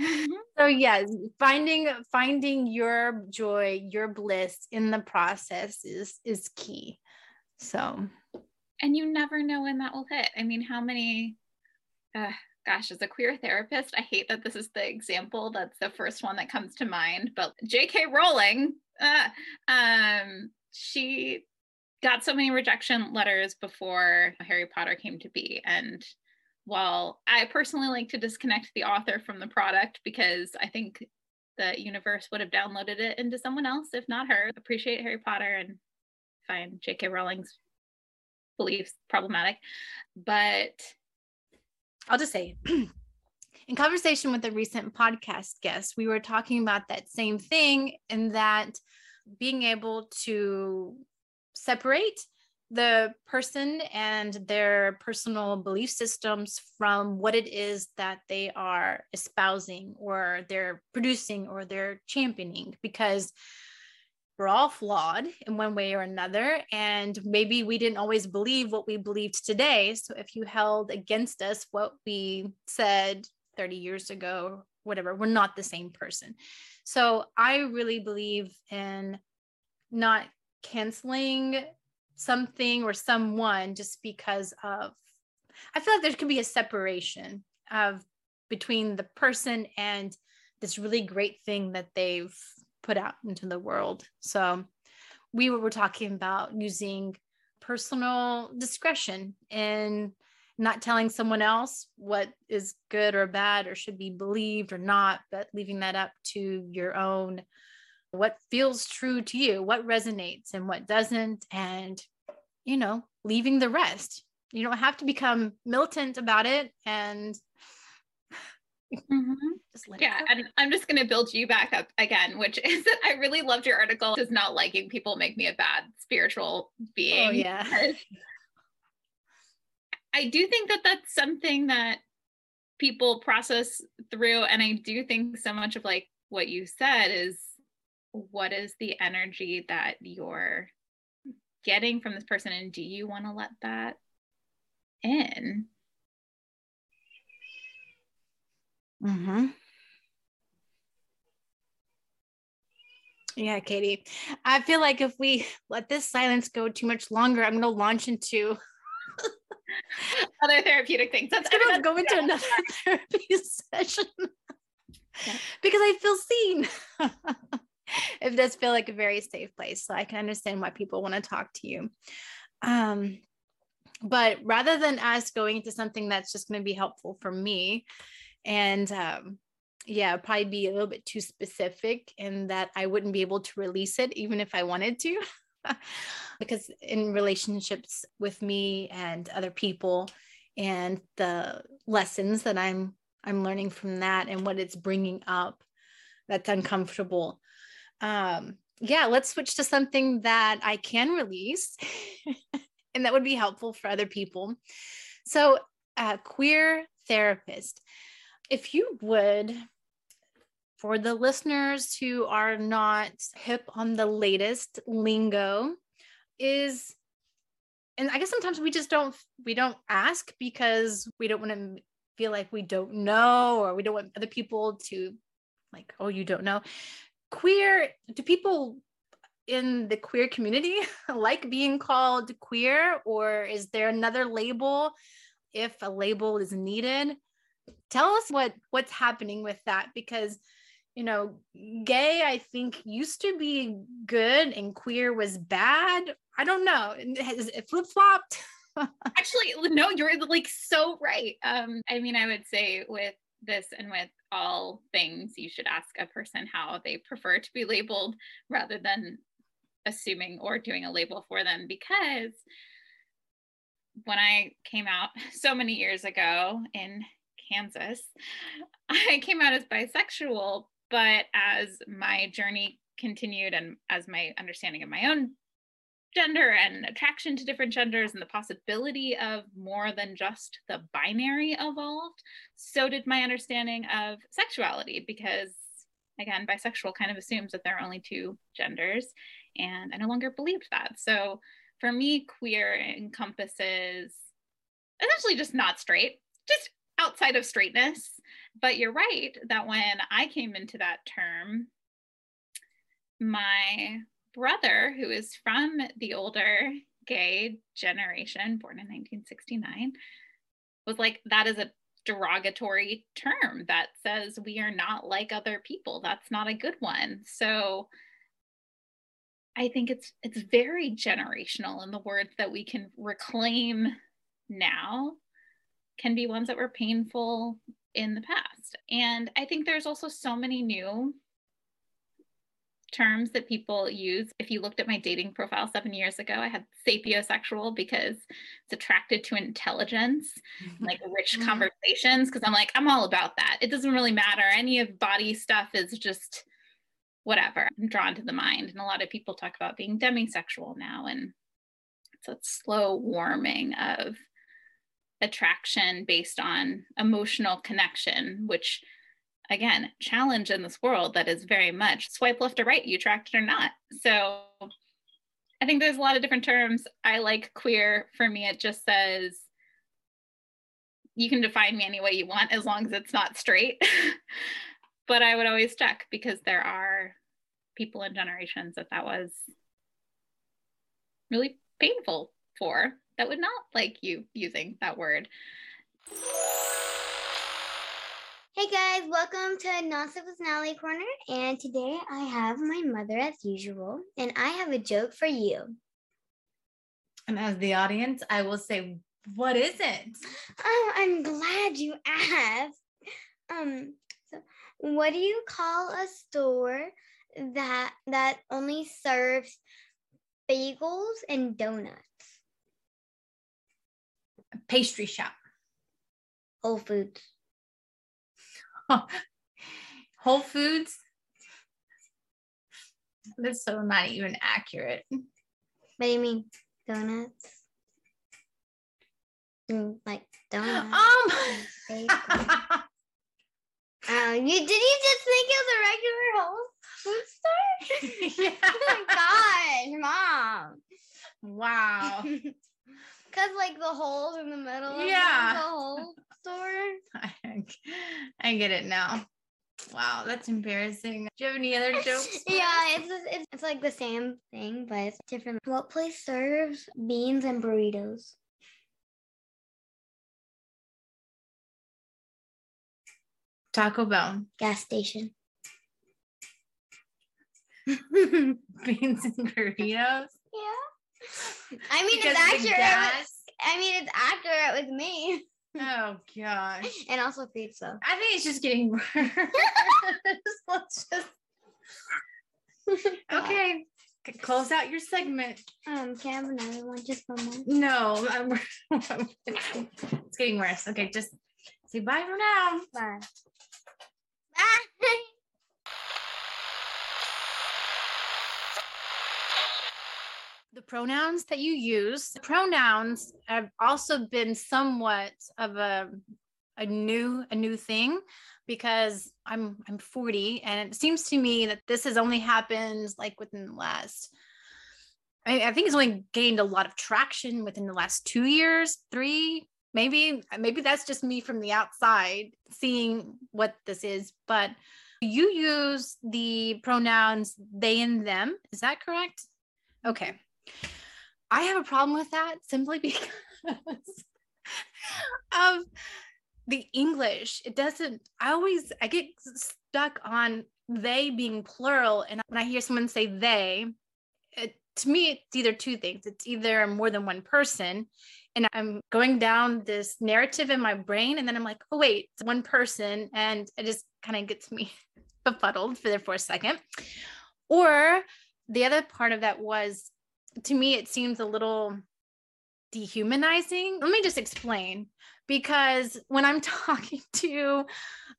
[SPEAKER 1] Mm-hmm. So yes, finding finding your joy, your bliss in the process is is key. So
[SPEAKER 2] and you never know when that will hit. I mean, how many uh, gosh, as a queer therapist, I hate that this is the example that's the first one that comes to mind, but J.K. Rowling, uh, um, she got so many rejection letters before Harry Potter came to be, and while I personally like to disconnect the author from the product because I think the universe would have downloaded it into someone else, if not her. Appreciate Harry Potter and find J.K. Rowling's beliefs problematic. But
[SPEAKER 1] I'll just say, [CLEARS THROAT] in conversation with a recent podcast guest, we were talking about that same thing, and that being able to separate the person and their personal belief systems from what it is that they are espousing or they're producing or they're championing because we're all flawed in one way or another. And maybe we didn't always believe what we believed today. So if you held against us what we said 30 years ago whatever we're not the same person. So i really believe in not canceling something or someone just because of I feel like there could be a separation of between the person and this really great thing that they've put out into the world. So we were, talking about using personal discretion and not telling someone else what is good or bad or should be believed or not, but leaving that up to your own what feels true to you, what resonates and what doesn't, and, you know, leaving the rest. You don't have to become militant about it and
[SPEAKER 2] Mm-hmm. yeah, and I'm just going to build you back up again, which [LAUGHS] is that I really loved your article. Does not liking people make me a bad spiritual being?
[SPEAKER 1] Oh, yeah.
[SPEAKER 2] I do think that that's something that people process through, and I do think so much of like what you said is what is the energy that you're getting from this person and do you want to let that in
[SPEAKER 1] mm-hmm. yeah katie i feel like if we let this silence go too much longer i'm going to launch into
[SPEAKER 2] other therapeutic things.
[SPEAKER 1] That's, [LAUGHS] going to go into another [LAUGHS] therapy session yeah. because I feel seen. [LAUGHS] [LAUGHS] it does feel like a very safe place. So I can understand why people want to talk to you. Um, but rather than us going into something that's just going to be helpful for me and um, yeah probably be a little bit too specific in that i wouldn't be able to release it even if i wanted to [LAUGHS] because in relationships with me and other people and the lessons that i'm i'm learning from that and what it's bringing up that's uncomfortable um yeah let's switch to something that i can release [LAUGHS] and that would be helpful for other people. So a queer therapist if you would for the listeners who are not hip on the latest lingo is and i guess sometimes we just don't we don't ask because we don't want to feel like we don't know or we don't want other people to like oh you don't know queer do people in the queer community [LAUGHS] like being called queer or is there another label if a label is needed tell us what what's happening with that because you know, gay, I think used to be good and queer was bad. I don't know. Has it flip flopped? [LAUGHS]
[SPEAKER 2] Actually, no, you're like so right. Um, I mean, I would say with this and with all things, you should ask a person how they prefer to be labeled rather than assuming or doing a label for them. Because when I came out [LAUGHS] so many years ago in Kansas, [LAUGHS] I came out as bisexual but as my journey continued and as my understanding of my own gender and attraction to different genders and the possibility of more than just the binary evolved, so did my understanding of sexuality because again, bisexual kind of assumes that there are only two genders, and I no longer believed that. So for me, queer encompasses essentially just not straight, just outside of straightness. But you're right that when I came into that term, my brother, who is from the older gay generation, born in 1969, was like, that is a derogatory term that says we are not like other people. That's not a good one. So I think it's it's very generational in the words that we can reclaim now can be ones that were painful in the past. And I think there's also so many new terms that people use. If you looked at my dating profile seven years ago, I had sapiosexual because it's attracted to intelligence, like rich mm-hmm. conversations, because I'm like, I'm all about that. It doesn't really matter. Any of body stuff is just whatever. I'm drawn to the mind. And a lot of people talk about being demisexual now. And it's a slow warming of attraction based on emotional connection, which again, challenge in this world that is very much swipe left or right, you attracted or not. So I think there's a lot of different terms. I like queer. For me, it just says you can define me any way you want as long as it's not straight. [LAUGHS] but I would always check because there are people in generations that that was really painful for that would not like you using that word.
[SPEAKER 3] Hey guys, welcome to with Natalie Corner. And today I have my mother as usual, and I have a joke for you.
[SPEAKER 1] And as the audience, I will say, what is it?
[SPEAKER 3] Oh, I'm glad you [LAUGHS] asked. Um, so what do you call a store that that only serves bagels and donuts?
[SPEAKER 1] A pastry shop.
[SPEAKER 3] Whole Foods. [LAUGHS]
[SPEAKER 1] Whole Foods. That's so not even accurate.
[SPEAKER 3] What do you mean? Donuts? Mm, like donuts. Um. [LAUGHS] Oh, you did you just think it was a regular whole food store? yeah. [LAUGHS] oh my gosh,
[SPEAKER 1] mom. Wow.
[SPEAKER 3] Cause like the holes in the middle.
[SPEAKER 1] Yeah.
[SPEAKER 3] the whole store. [LAUGHS]
[SPEAKER 1] I get it now. Wow, that's embarrassing. Do you have any other jokes? [LAUGHS]
[SPEAKER 3] yeah, it's, it's it's like the same thing, but it's different. What place serves beans and burritos?
[SPEAKER 1] Taco Bell.
[SPEAKER 3] Gas station. [LAUGHS]
[SPEAKER 1] beans and burritos?
[SPEAKER 3] Yeah. I mean,
[SPEAKER 1] Because
[SPEAKER 3] it's accurate. with- I mean, it's accurate with me.
[SPEAKER 1] Oh gosh. [LAUGHS]
[SPEAKER 3] And also pizza.
[SPEAKER 1] I think it's just getting [LAUGHS] worse. Let's just [LAUGHS] okay. Close out your segment.
[SPEAKER 3] Um, can I have another one? Just one more.
[SPEAKER 1] No, I'm, it's getting worse. Okay, just say bye for now.
[SPEAKER 3] Bye. Bye.
[SPEAKER 1] The pronouns that you use, pronouns have also been somewhat of a a new a new thing because I'm I'm 40 and it seems to me that this has only happened like within the last I, I think it's only gained a lot of traction within the last two years, three, maybe maybe that's just me from the outside seeing what this is, but you use the pronouns they and them. Is that correct? Okay. I have a problem with that simply [LAUGHS] because of the English. It doesn't, I always, I get stuck on they being plural. And when I hear someone say they, it, to me, it's either two things. It's either more than one person. And I'm going down this narrative in my brain. And then I'm like, oh, wait, it's one person. And it just kind of gets me [LAUGHS] befuddled for there for a second. Or the other part of that was to me, it seems a little dehumanizing. Let me just explain because when I'm [LAUGHS] talking to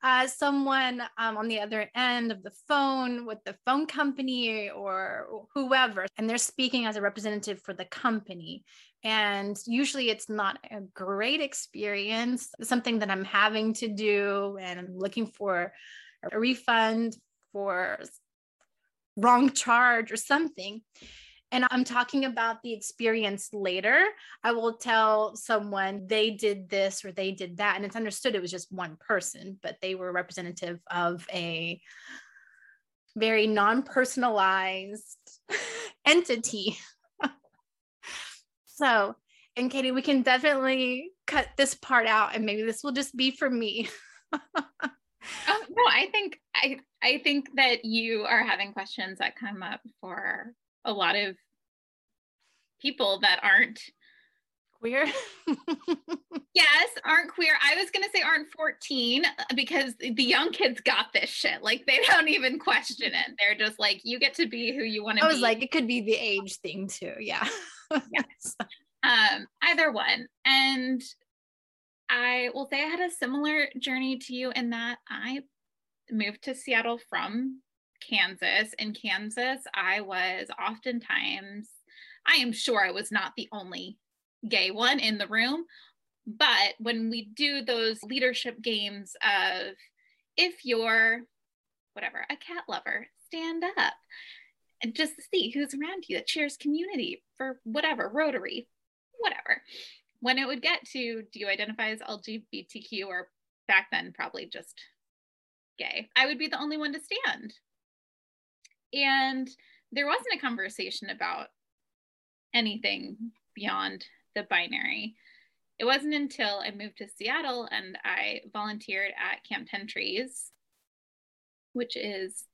[SPEAKER 1] uh, someone um, on the other end of the phone with the phone company or whoever, and they're speaking as a representative for the company. And usually it's not a great experience, something that I'm having to do, and I'm looking for a refund for wrong charge or something and I'm talking about the experience later, I will tell someone they did this or they did that. And it's understood it was just one person, but they were representative of a very non personalized [LAUGHS] entity. [LAUGHS] so, and Katie, we can definitely cut this part out and maybe this will just be for me. [LAUGHS]
[SPEAKER 2] Oh no, I think I I think that you are having questions that come up for a lot of people that aren't
[SPEAKER 1] Queer. [LAUGHS]
[SPEAKER 2] yes aren't queer i was going to say aren't 14 because the young kids got this shit like they [LAUGHS] don't even question it they're just like you get to be who you want to be.
[SPEAKER 1] I
[SPEAKER 2] be
[SPEAKER 1] was like, it could be the age thing too. Yeah.
[SPEAKER 2] Yes. [LAUGHS] um either one and i will say i had a similar journey to you in that i moved to seattle from kansas. In kansas i was oftentimes i am sure i was not the only gay one in the room but when we do those leadership games of if you're whatever a cat lover stand up and just see who's around you that shares community for whatever rotary whatever. When it would get to do you identify as lgbtq or back then probably just gay? I would be the only one to stand and there wasn't a conversation about anything beyond the binary. It wasn't until i moved to seattle and i volunteered at camp 10 trees which is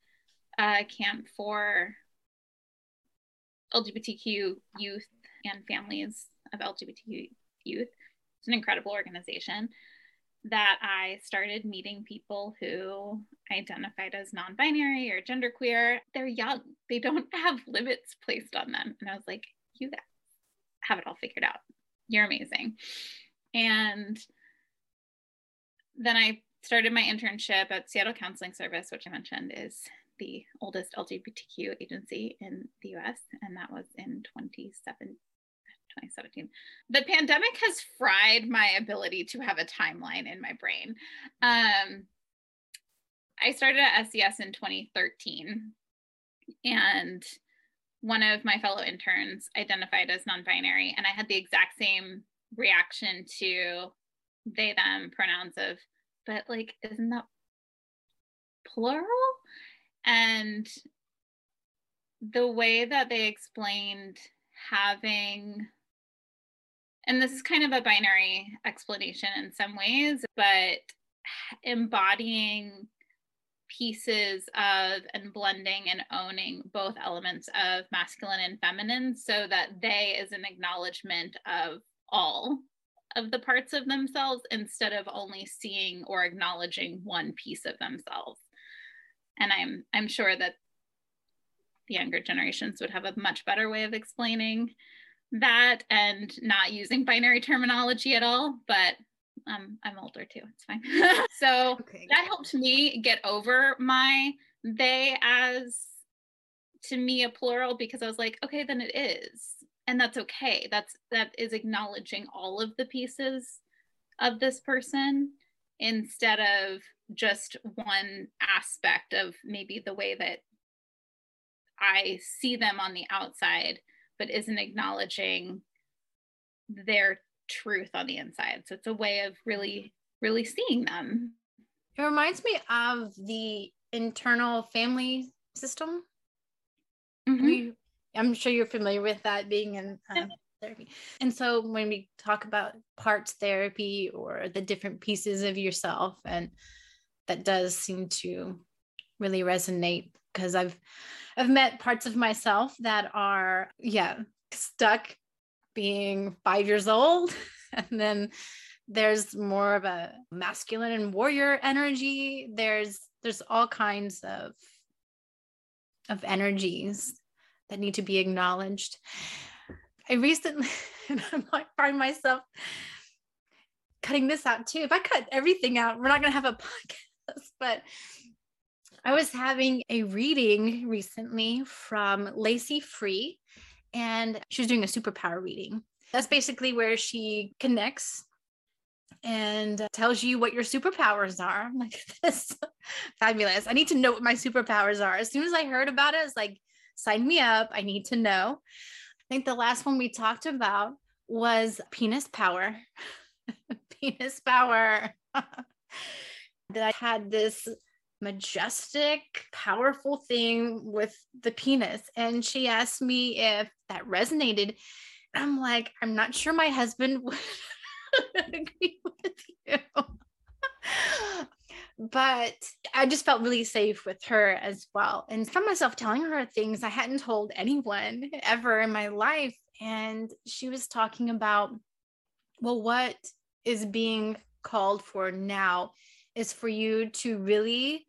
[SPEAKER 2] a camp for lgbtq youth and families of lgbtq youth. It's an incredible organization that I started meeting people who identified as non binary or genderqueer. They're young, they don't have [LAUGHS] limits placed on them. And I was like, you guys have it all figured out. You're amazing. And then I started my internship at Seattle Counseling Service, which I mentioned is the oldest LGBTQ agency in the US. And that was in 2017. 2017. The pandemic has fried my ability to have a timeline in my brain. Um, I started at SCS in 2013, and one of my fellow interns identified as non binary, and I had the exact same reaction to they, them pronouns of, but like, isn't that plural? And the way that they explained having and this is kind of a binary explanation in some ways, but embodying pieces of and blending and owning both elements of masculine and feminine so that they is an acknowledgement of all of the parts of themselves instead of only seeing or acknowledging one piece of themselves. And i'm i'm sure that the younger generations would have a much better way of explaining that and not using binary terminology at all but um, I'm older too. It's fine. [LAUGHS] so okay. that helped me get over my they as to me a plural because I was like, okay, then it is. And that's okay. That's that is acknowledging all of the pieces of this person instead of just one aspect of maybe the way that I see them on the outside, but isn't acknowledging their truth on the inside. So it's a way of really, really seeing them.
[SPEAKER 1] It reminds me of the internal family system. Mm-hmm. I'm sure you're familiar with that being in uh, therapy. And so when we talk about parts therapy or the different pieces of yourself, and that does seem to really resonate because I've I've met parts of myself that are yeah stuck being five years old. [LAUGHS] and then there's more of a masculine and warrior energy. There's there's all kinds of of energies that need to be acknowledged. I recently, [LAUGHS] and I might find myself cutting this out too. If I cut everything out, we're not to have a [LAUGHS] podcast. But I was having a reading recently from Lacey Free, and she was doing a superpower reading. That's basically where she connects and tells you what your superpowers are. I'm like, [LAUGHS] this fabulous. I need to know what my superpowers are. As soon as I heard about it, it's like, sign me up. I need to know. I think the last one we talked about was penis power. [LAUGHS] penis power. [LAUGHS] that I had this majestic, powerful thing with the penis. And she asked me if that resonated. I'm like, I'm not sure my husband [LAUGHS] would agree with you. but I just felt really safe with her as well. And found myself telling her things I hadn't told anyone ever in my life. And she was talking about, well, what is being called for now is for you to really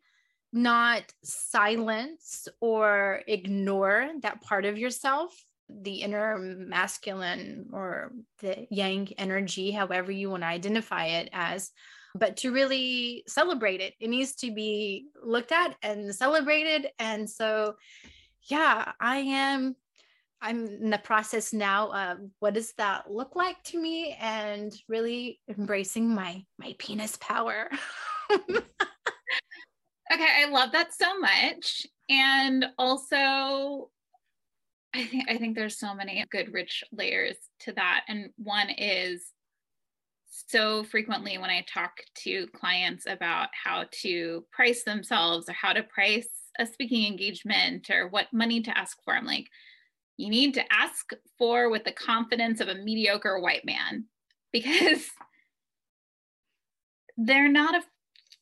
[SPEAKER 1] not silence or ignore that part of yourself the inner masculine or the yang energy however you want to identify it as but to really celebrate it. It needs to be looked at and celebrated. And so yeah i am i'm in the process now of what does that look like to me and really embracing my my penis power [LAUGHS]
[SPEAKER 2] Okay, I love that so much. And also I think I think there's so many good rich layers to that. And one is so frequently when I talk to clients about how to price themselves or how to price a speaking engagement or what money to ask for, I'm like, you need to ask for with the confidence of a mediocre white man [LAUGHS] because they're not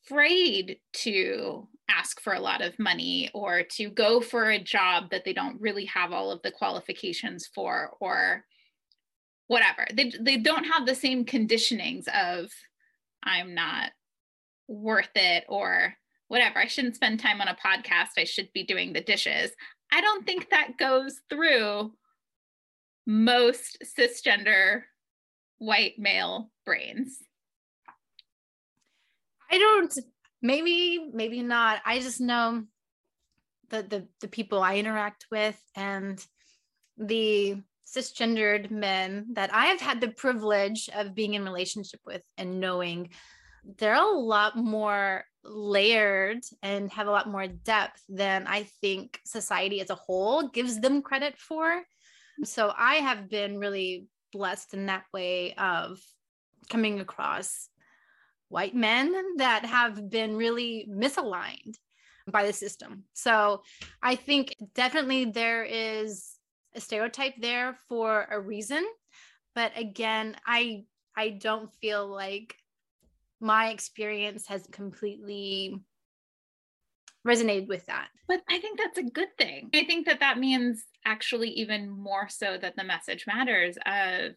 [SPEAKER 2] afraid to ask for a lot of money or to go for a job that they don't really have all of the qualifications for or whatever. They, they don't have the same conditionings of i'm not worth it or whatever. I shouldn't spend time on a podcast. I should be doing the dishes. I don't think that goes through most cisgender white male brains
[SPEAKER 1] I don't maybe maybe not. I just know the the the people I interact with and the cisgendered men that I have had the privilege of being in relationship with and knowing they're a lot more layered and have a lot more depth than I think society as a whole gives them credit for. So I have been really blessed in that way of coming across white men that have been really misaligned by the system. So I think definitely there is a stereotype there for a reason. But again, I I don't feel like my experience has completely resonated with that.
[SPEAKER 2] But I think that's a good thing. I think that that means actually even more so that the message matters of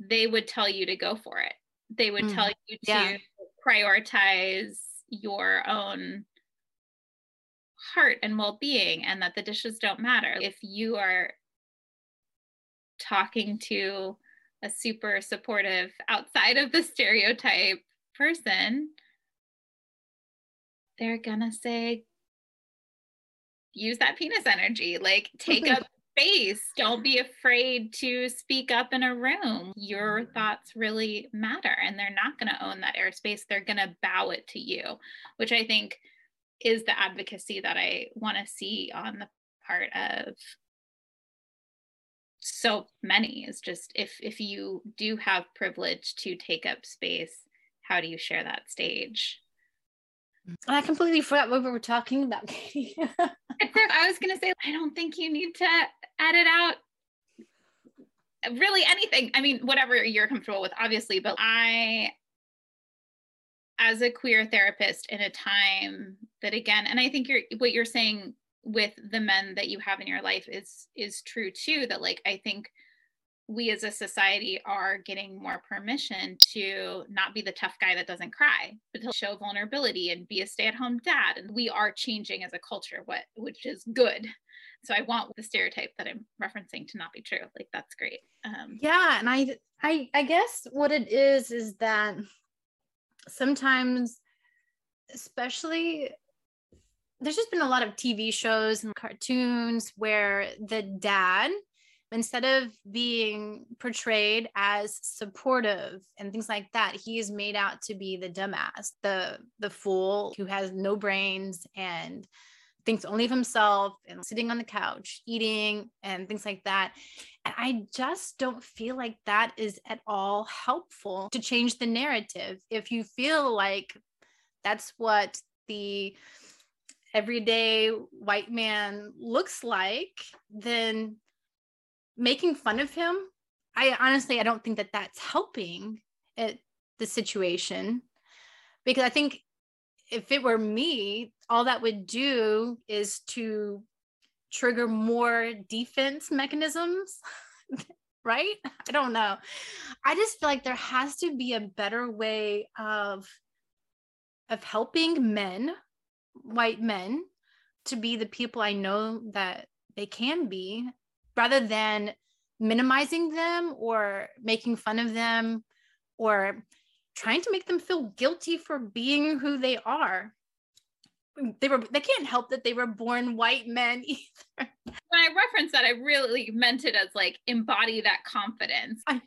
[SPEAKER 2] they would tell you to go for it. They would mm, tell you to yeah. prioritize your own heart and well-being and that the dishes don't matter. If you are talking to a super supportive outside of the stereotype person, they're gonna say, use that penis energy, like take [LAUGHS] up space. Don't be afraid to speak up in a room. Your mm-hmm. thoughts really matter, and they're not gonna own that airspace. They're gonna bow it to you, which I think is the advocacy that I wanna see on the part of so many is just if if you do have privilege to take up space how do you share that stage
[SPEAKER 1] I completely forgot what we were talking about, Katie. [LAUGHS]
[SPEAKER 2] I was going to say, I don't think you need to edit out really anything. I mean, whatever you're comfortable with, obviously, but I, as a queer therapist in a time that again, and I think you're what you're saying with the men that you have in your life is is true too that like i think we as a society are getting more permission to not be the tough guy that doesn't cry but to show vulnerability and be a stay-at-home dad and we are changing as a culture what which is good. So i want the stereotype that i'm referencing to not be true like that's great.
[SPEAKER 1] Um, yeah and i i i guess what it is is that sometimes especially there's just been a lot of TV shows and cartoons where the dad, instead of being portrayed as supportive and things like that, he is made out to be the dumbass, the the fool who has no brains and thinks only of himself and sitting on the couch eating and things like that. And I just don't feel like that is at all helpful to change the narrative. If you feel like that's what the everyday white man looks like, then making fun of him, I honestly I don't think that that's helping it the situation because I think if it were me, all that would do is to trigger more defense mechanisms, [LAUGHS] right? I don't know. I just feel like there has to be a better way of of helping men white men to be the people I know that they can be rather than minimizing them or making fun of them or trying to make them feel guilty for being who they are. They were they can't help that they were born white men [LAUGHS] either.
[SPEAKER 2] When i referenced that i really meant it as like embody that confidence.
[SPEAKER 1] I,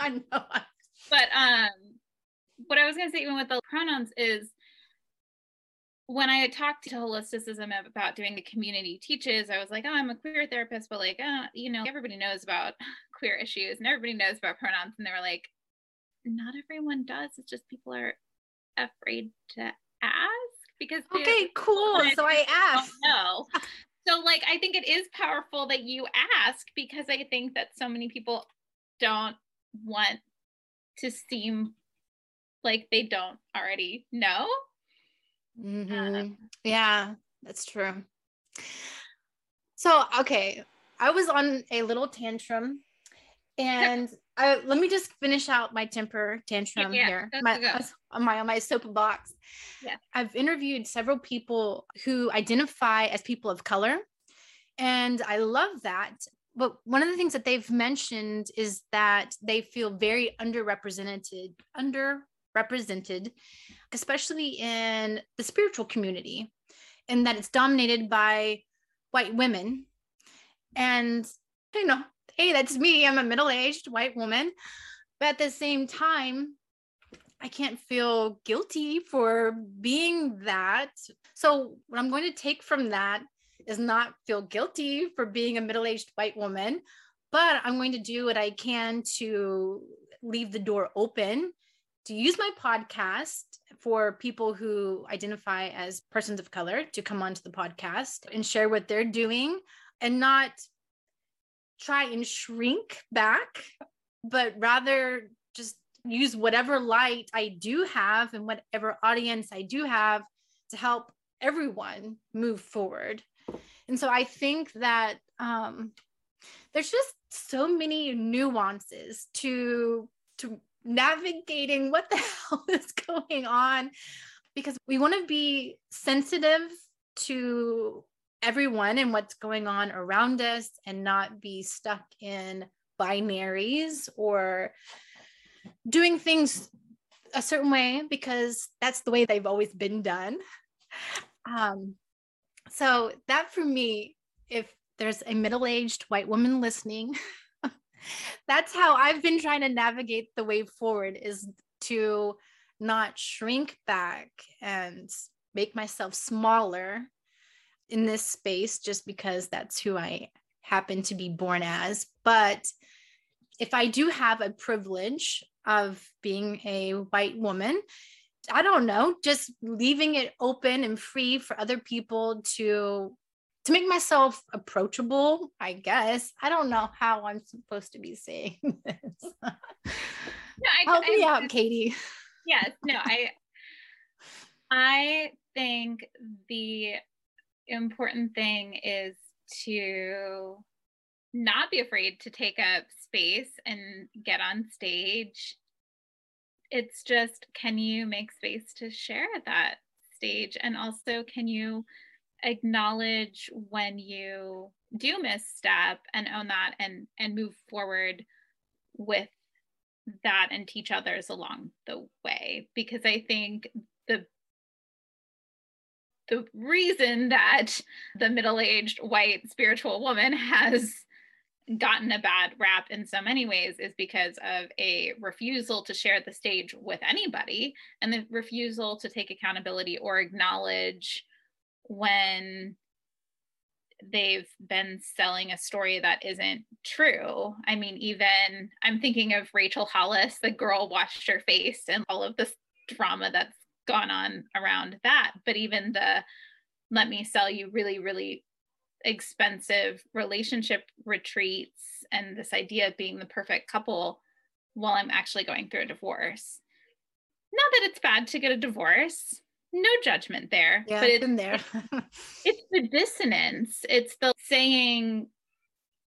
[SPEAKER 1] I know.
[SPEAKER 2] But um what i was going to say even with the pronouns is when I talked to holisticism about doing the community teaches, I was like, oh, I'm a queer therapist, but like, uh, you know, everybody knows about [LAUGHS] queer issues and everybody knows about pronouns. And they were like, not everyone does. It's just people are afraid to ask because
[SPEAKER 1] okay, cool. So I asked.
[SPEAKER 2] No. [LAUGHS] So like I think it is powerful that you ask because I think that so many people don't want to seem like they don't already know
[SPEAKER 1] Mm-hmm. Um, yeah, that's true. So, okay, I was on a little tantrum and [LAUGHS] I, let me just finish out my temper tantrum yeah, here. My, on my my soapbox. Yeah. I've interviewed several people who identify as people of color, and I love that. But one of the things that they've mentioned is that they feel very underrepresented, underrepresented especially in the spiritual community, and that it's dominated by white women. And, you know, hey, that's me. I'm a middle aged white woman. But at the same time, I can't feel guilty for being that. So, what I'm going to take from that is not feel guilty for being a middle aged white woman, but I'm going to do what I can to leave the door open to use my podcast for people who identify as persons of color to come onto the podcast and share what they're doing and not try and shrink back, but rather just use whatever light I do have and whatever audience I do have to help everyone move forward. And so I think that um, there's just so many nuances to to navigating what the [LAUGHS] hell is going on because we want to be sensitive to everyone and what's going on around us and not be stuck in binaries or doing things a certain way because that's the way they've always been done. Um, so, that for me, if there's a middle aged white woman listening, [LAUGHS] that's how I've been trying to navigate the way forward is to not shrink back and make myself smaller in this space just because that's who I happen to be born as. But if I do have a privilege of being a white woman, I don't know, just leaving it open and free for other people to to make myself approachable, I guess. I don't know how I'm supposed to be saying [LAUGHS] this. no, I, Help I, me I, out, Katie.
[SPEAKER 2] Yes, no, I I think the important thing is to not be afraid to take up space and get on stage. It's just, can you make space to share that stage? And also, can you acknowledge when you do misstep and own that and and move forward with that and teach others along the way. Because i think the the reason that the middle-aged white spiritual woman has gotten a bad rap in so many ways is because of a refusal to share the stage with anybody and the refusal to take accountability or acknowledge when they've been selling a story that isn't true. I mean, even I'm thinking of Rachel Hollis, the girl washed her face, and all of this drama that's gone on around that. But even the let me sell you really, really expensive relationship retreats and this idea of being the perfect couple while I'm actually going through a divorce. Not that it's bad to get a divorce, no judgment there.
[SPEAKER 1] Yeah, but it's in there. [LAUGHS]
[SPEAKER 2] it's the dissonance. It's the saying,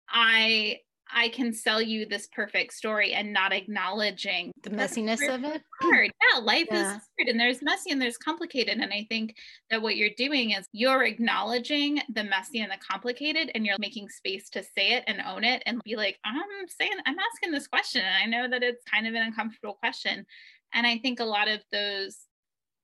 [SPEAKER 2] I I can sell you this perfect story and not acknowledging
[SPEAKER 1] the messiness of it.
[SPEAKER 2] Hard. Yeah, life yeah. is hard and there's messy and there's complicated. And I think that what you're doing is you're acknowledging the messy and the complicated and you're making space to say it and own it and be like, I'm saying, I'm asking this question. And I know that it's kind of an uncomfortable question. And I think a lot of those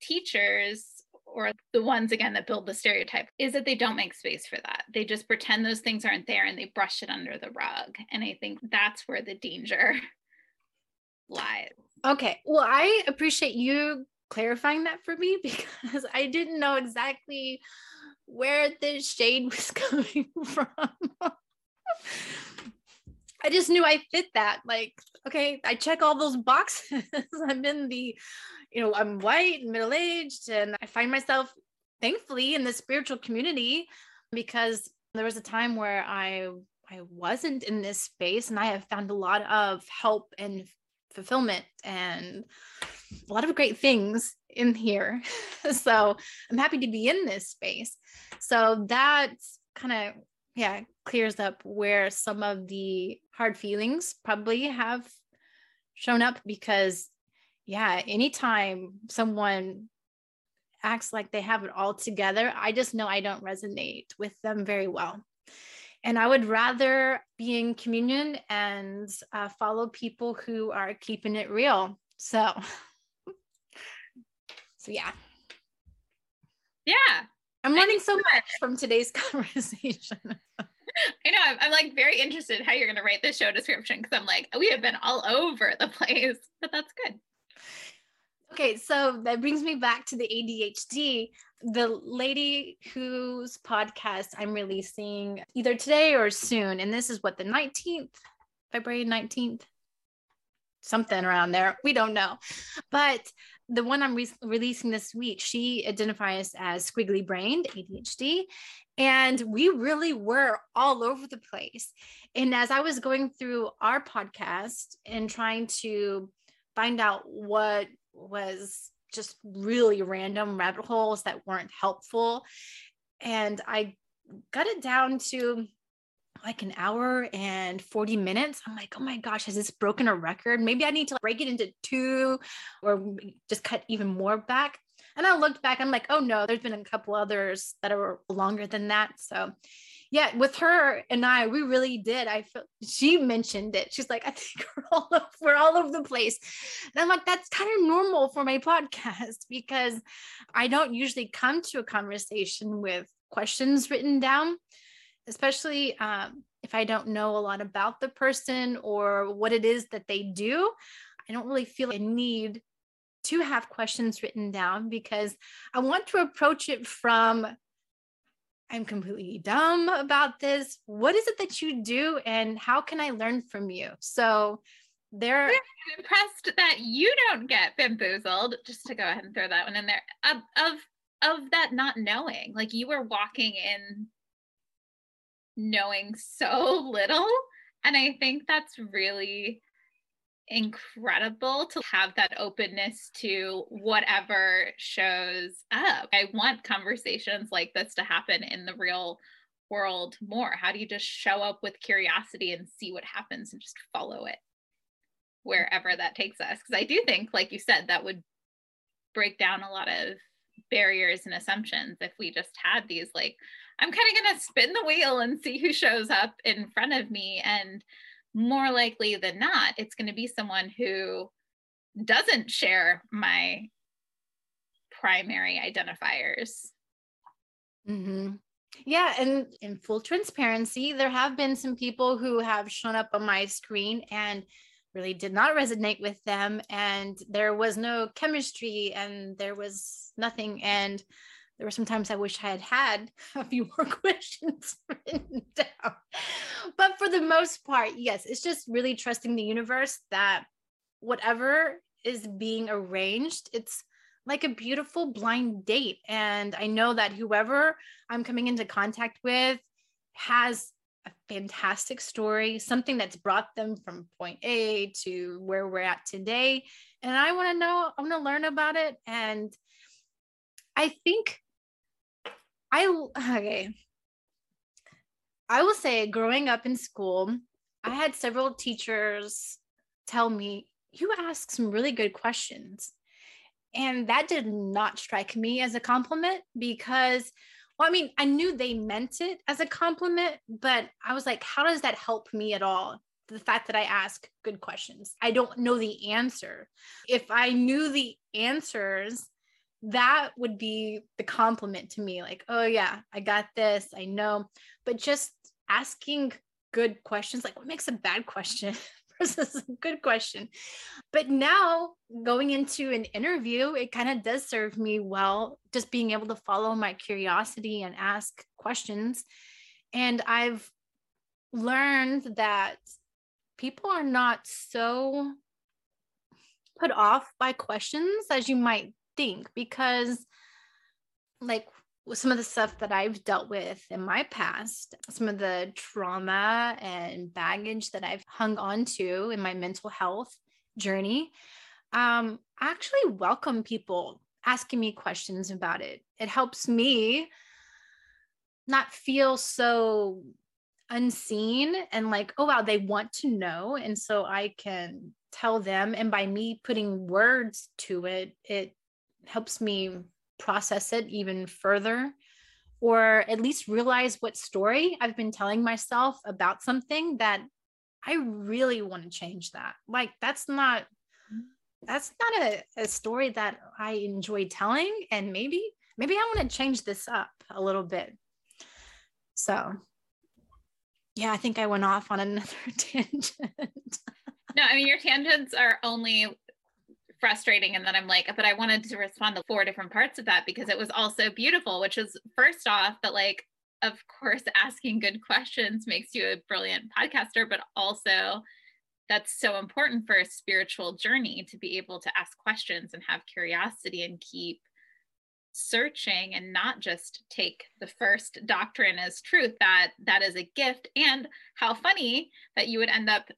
[SPEAKER 2] teachers or the ones again that build the stereotype is that they don't make space for that. They just pretend those things aren't there and they brush it under the rug. And I think that's where the danger [LAUGHS] lies.
[SPEAKER 1] Okay. Well, I appreciate you clarifying that for me [LAUGHS] because I didn't know exactly where the shade was [LAUGHS] coming from. I just knew I fit that. Like, okay, I check all those boxes. I'm in the you know, I'm white and middle aged, and I find myself thankfully in the spiritual community because there was a time where I I wasn't in this space and I have found a lot of help and fulfillment and a lot of great things in here. [LAUGHS] so I'm happy to be in this space. So that kind of yeah clears up where some of the hard feelings probably have shown up because yeah, anytime someone acts like they have it all together, I just know I don't resonate with them very well. And I would rather be in communion and uh, follow people who are keeping it real. So, [LAUGHS] so yeah.
[SPEAKER 2] Yeah.
[SPEAKER 1] I'm learning so much from today's [LAUGHS] conversation.
[SPEAKER 2] I know. I'm, I'm, like very interested how you're going to write this show description because I'm like, we have been all over the [LAUGHS] place, but that's good.
[SPEAKER 1] Okay, so that brings me back to the ADHD. The lady whose podcast I'm releasing either today or soon, and this is what the 19th, February 19th, something around there. We don't know. But the one I'm re- releasing this week, she identifies as squiggly brained ADHD. And we really were all over the place. And as I was going through our podcast and trying to find out what was just really random rabbit holes that weren't helpful. And I got it down to like an hour and 40 minutes. I'm like, oh my gosh, has this broken a record? Maybe I need to break it into two or just cut even more back. And I looked back, I'm like, oh no, there's been a couple others that are longer than that. So yeah, with her and I, we really did. I feel she mentioned it. She's like, I think [LAUGHS] we're all over, we're all over the place. And I'm like, that's kind of normal for my [LAUGHS] podcast because I don't usually come to a conversation with questions written down, especially um, if I don't know a lot about the person or what it is that they do. I don't really feel a need to have questions written down because I want to approach it from I'm completely dumb about this. What is it that you do and how can I learn from you? So there
[SPEAKER 2] I'm impressed that you don't get bamboozled, just to go ahead and throw that one in there, of of, of that not knowing. Like you were walking in knowing so little. And I think that's really incredible to have that openness to whatever shows up. I want conversations like this to happen in the real world more. How do you just show up with curiosity and see what happens and just follow it wherever that takes us? Because I do think, like you said, that would break down a lot of barriers and assumptions if we just had these like i'm kind of going to spin the wheel and see who shows up in front of me and more likely than not, it's going to be someone who doesn't share my primary identifiers.
[SPEAKER 1] Mm-hmm. Yeah, and in full transparency, there have been some people who have shown up on my screen and really did not resonate with them, and there was no chemistry, and there was nothing. And there were some times I wish I had had [LAUGHS] a few more [LAUGHS] questions [LAUGHS] written down. But for the most part, yes, it's just really trusting the universe that whatever is being arranged, it's like a beautiful blind date. And I know that whoever I'm coming into contact with has a fantastic story, something that's brought them from point A to where we're at today. And I want to know, I want to learn about it. And I think I okay. I will say growing up in school, I had several teachers tell me, you ask some really good questions. And that did not strike me as a compliment because, well, I mean, I knew they meant it as a compliment, but I was like, how does that help me at all? The fact that I ask good questions. I don't know the answer. If I knew the answers, that would be the compliment to me like oh yeah i got this i know but just asking good questions like what makes a bad question [LAUGHS] versus a good question? But now going into an interview it kind of does serve me well just being able to follow my curiosity and ask questions. And i've learned that people are not so put off by questions as you might think because like some of the stuff that I've dealt with in my past, some of the trauma and baggage that I've hung on to in my mental health journey, um, I actually welcome people asking me questions about it. It helps me not feel so unseen and like, oh, wow, they want to know. And so I can tell them. And by me putting words to it, it helps me process it even further or at least realize what story I've been telling myself about something that I really want to change that. Like that's not that's not a, a story that I enjoy telling and maybe maybe I want to change this up a little bit. So yeah, I think I went off on another [LAUGHS] tangent.
[SPEAKER 2] no, I mean your tangents are only frustrating and then i'm like but i wanted to respond to four different parts of that because it was also beautiful which is first off that like of course asking good questions makes you a brilliant podcaster but also that's so important for a spiritual journey to be able to ask questions and have curiosity and keep searching and not just take the first doctrine as truth that that is a gift. And how funny that you would end up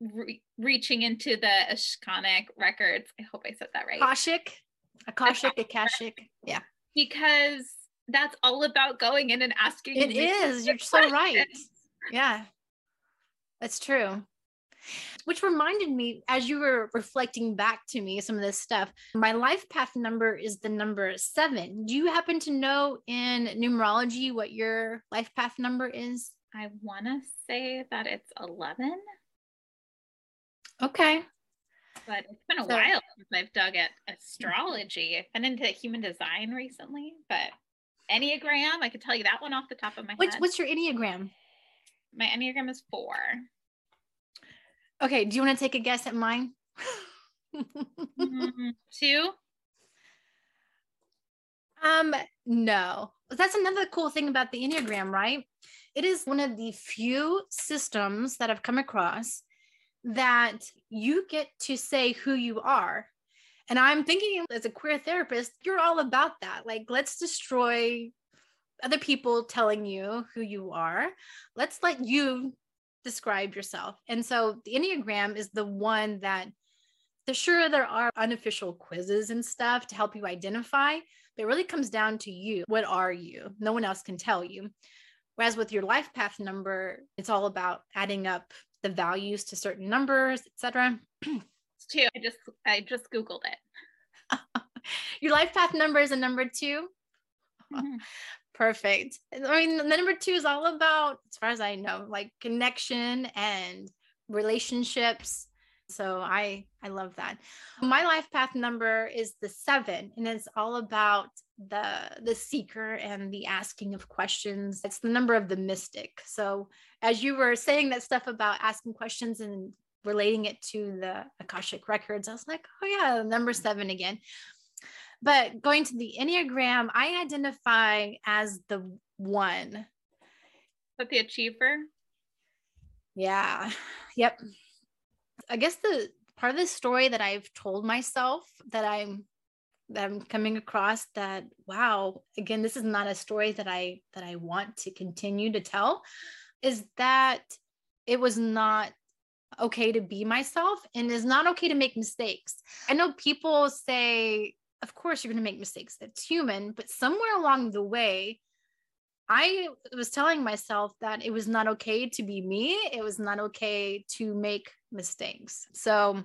[SPEAKER 2] re- reaching into the Ashkanic records. I hope I said that right.
[SPEAKER 1] Akashic, Akashic, Akashic. Yeah.
[SPEAKER 2] Because that's all about going in and asking.
[SPEAKER 1] It is. You're so right. Yeah. That's true. Which reminded me, as you were reflecting back to me some of this stuff, my life path number is the number seven. Do you happen to know in numerology what your life path number is?
[SPEAKER 2] I want to say that it's 11.
[SPEAKER 1] Okay.
[SPEAKER 2] But it's been a so, while since I've dug at astrology. I've been into human design recently, but Enneagram, I could tell you that one off the top of my
[SPEAKER 1] what's,
[SPEAKER 2] head.
[SPEAKER 1] What's your Enneagram?
[SPEAKER 2] My Enneagram is four.
[SPEAKER 1] Okay. Do you want to take a guess at mine?
[SPEAKER 2] mm, [LAUGHS] two.
[SPEAKER 1] Um, no. That's another cool thing about the Enneagram, right? It is one of the few systems that I've come across that you get to say who you are. And I'm thinking as a queer therapist, you're all about that. Like, let's destroy other people telling you who you are. Let's let you describe yourself. And so the Enneagram is the one that the sure there are unofficial quizzes and stuff to help you identify, but it really comes down to you. What are you? No one else can tell you. Whereas with your life path number, it's all about adding up the values to certain numbers, etc.
[SPEAKER 2] It's two. I just I just googled it. [LAUGHS]
[SPEAKER 1] Your life path number is a number 2 mm-hmm. Perfect. I mean, the number two is all about, as far as I know, like connection and relationships. So I I love that. My life path number is the seven, and it's all about the the seeker and the asking of questions. It's the number of the mystic. So as you were saying that stuff about asking questions and relating it to the Akashic records, I was like, oh yeah, number seven again. But going to the Enneagram, I identify as the one.
[SPEAKER 2] But the achiever?
[SPEAKER 1] Yeah. Yep. I guess the part of the story that I've told myself that I'm that I'm coming across that wow, again, this is not a story that I that I want to continue to tell, is that it was not okay to be myself and it's not okay to make mistakes. I know people say, of course, you're going to make mistakes. That's human. But somewhere along the way, I was telling myself that it was not okay to be me. It was not okay to make mistakes. So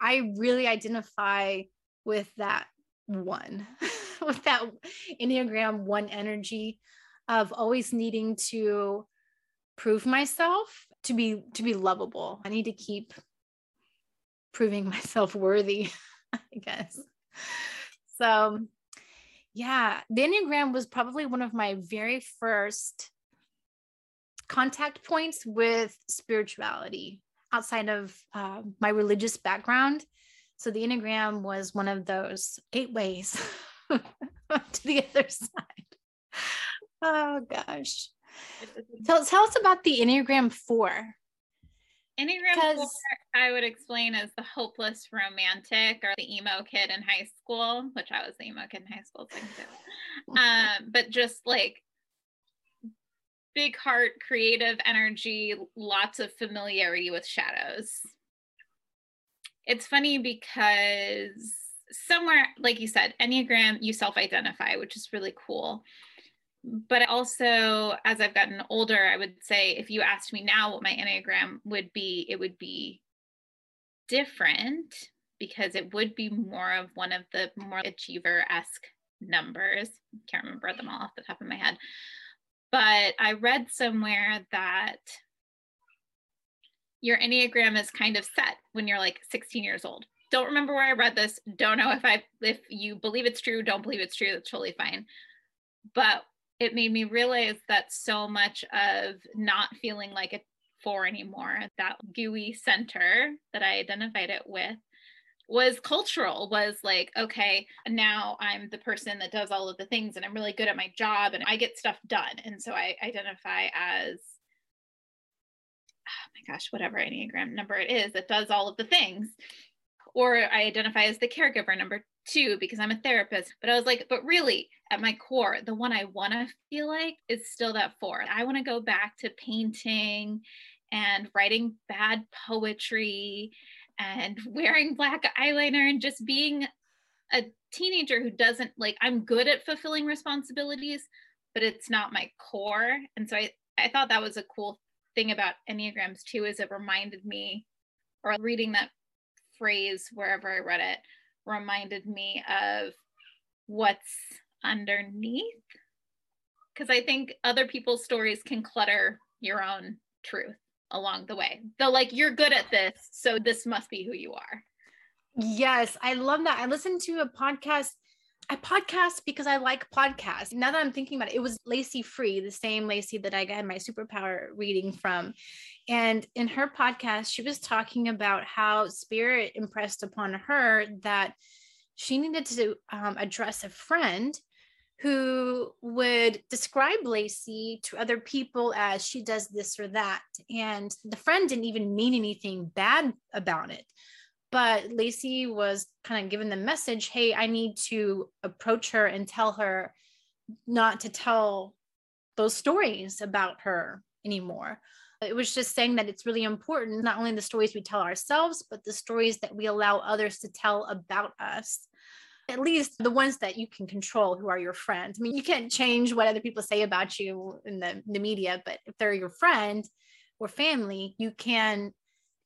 [SPEAKER 1] I really identify with that one, [LAUGHS] with that Enneagram one energy of always needing to prove myself to be to be lovable. I need to keep proving [LAUGHS] myself worthy, I guess. So yeah, the Enneagram was probably one of my very first contact points with spirituality outside of uh, my religious background. So the Enneagram was one of those gateways [LAUGHS] to the other side. Oh gosh. Tell, tell us about the Enneagram 4.
[SPEAKER 2] Enneagram 4, I would explain as the hopeless romantic or the emo kid in high school, which I was the emo kid in high school. So [LAUGHS] um, but just like big heart, creative energy, lots of familiarity with shadows. It's funny because somewhere, like you said, Enneagram, you self identify, which is really cool. But also as i've gotten older i would say if you asked me now what my enneagram would be it would be different because it would be more of one of the more achiever-esque numbers. Can't remember them all off the top of my head but i read somewhere that your enneagram is kind of set when you're like 16 years old. Don't remember where i read this. Don't know if i if you believe it's true don't believe it's true that's totally fine. But it made me realize that so much of not feeling like a four anymore, that gooey center that I identified it with was cultural was like okay now i'm the person that does all of the things and i'm really good at my job and i get stuff done and so i identify as oh my gosh whatever enneagram number it is that does all of the things or i identify as the caregiver number two because I'm a therapist. But I was like, but really, at my core, the one I want to feel like is still that four. I want to go back to painting and writing bad poetry and [LAUGHS] wearing black eyeliner and just being a teenager who doesn't like I'm good at fulfilling responsibilities, but it's not my core. And so I, I thought that was a cool thing about Enneagrams too, is it reminded me, or reading that phrase wherever I read it, reminded me of what's underneath. Because I think other people's stories can clutter your own truth along the way. They're like, you're good at this, so this must be who you are.
[SPEAKER 1] Yes, I love that. I listened to a podcast. I podcast because I like podcasts. Now that I'm thinking about it, it was Lacey Free, the same Lacey that I got my superpower reading from. And in her podcast, she was talking about how spirit impressed upon her that she needed to um, address a friend who would describe Lacey to other people as she does this or that. And the friend didn't even mean anything bad about it. But Lacey was kind of given the message hey, I need to approach her and tell her not to tell those stories about her anymore. It was just saying that it's really important, not only the stories we tell ourselves, but the stories that we allow others to tell about us at least the ones that you can control who are your friends. I mean, you can't change what other people say about you in the, the media, but if they're your friend or family, you can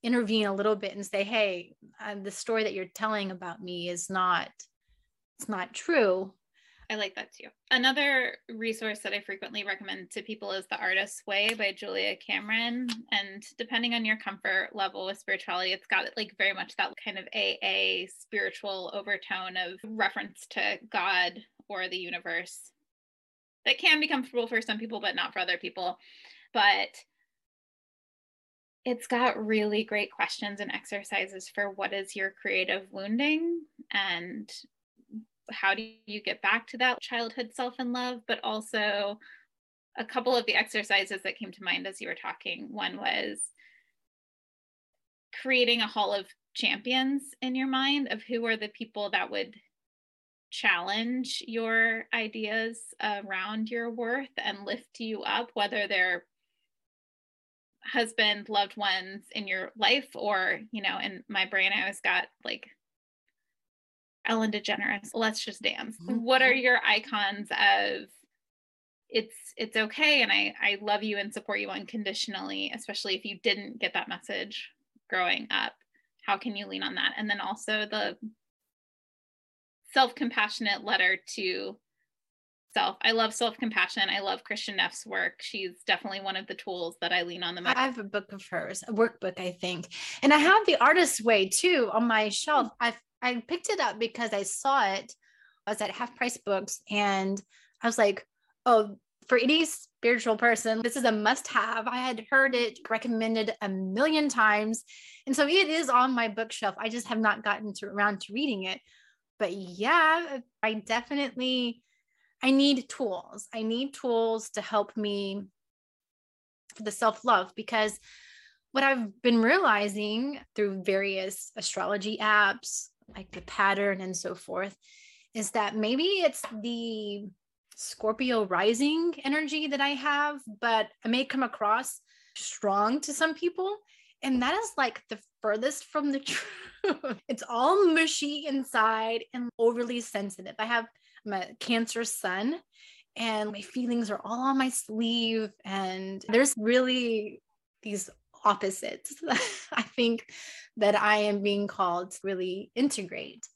[SPEAKER 1] intervene a little bit and say, hey, uh, the story that you're telling about me is not, it's not true.
[SPEAKER 2] I like that too. Another resource that I frequently recommend to people is The Artist's Way by Julia Cameron. And depending on your comfort level with spirituality, it's got like very much that kind of AA spiritual overtone of reference to God or the universe that can be comfortable for some people, but not for other people. But it's got really great questions and exercises for what is your creative wounding and how do you get back to that childhood self and love but also a couple of the exercises that came to mind as you were talking one was creating a hall of champions in your mind of who are the people that would challenge your ideas around your worth and lift you up whether they're husband loved ones in your life or you know in my brain i always got like Ellen DeGeneres, Let's Just Dance. Mm-hmm. What are your icons of it's it's okay and I I love you and support you unconditionally, especially if you didn't get that message growing up. How can you lean on that? And then also the self-compassionate letter to self. I love self-compassion. I love Kristin Neff's work. She's definitely one of the tools that I lean on the most.
[SPEAKER 1] I have a book of hers, a workbook, I think. And I have the artist's way too on my shelf. I've I picked it up because I saw it. I was at half price books and I was like, oh, for any spiritual person, this is a must have. I had heard it recommended a million times. And so it is on my bookshelf. I just have not gotten to, around to reading it. But yeah, I definitely I need tools. I need tools to help me for the self-love because what I've been realizing through various astrology apps, like the pattern and so forth is that maybe it's the Scorpio rising energy that I have, but I may come across strong to some people. And that is like the furthest from the [LAUGHS] truth. it's all mushy inside and overly sensitive. I have I'm a Cancer sun and my feelings are all on my sleeve. And there's really these opposites [LAUGHS] I think that I am being called to really integrate.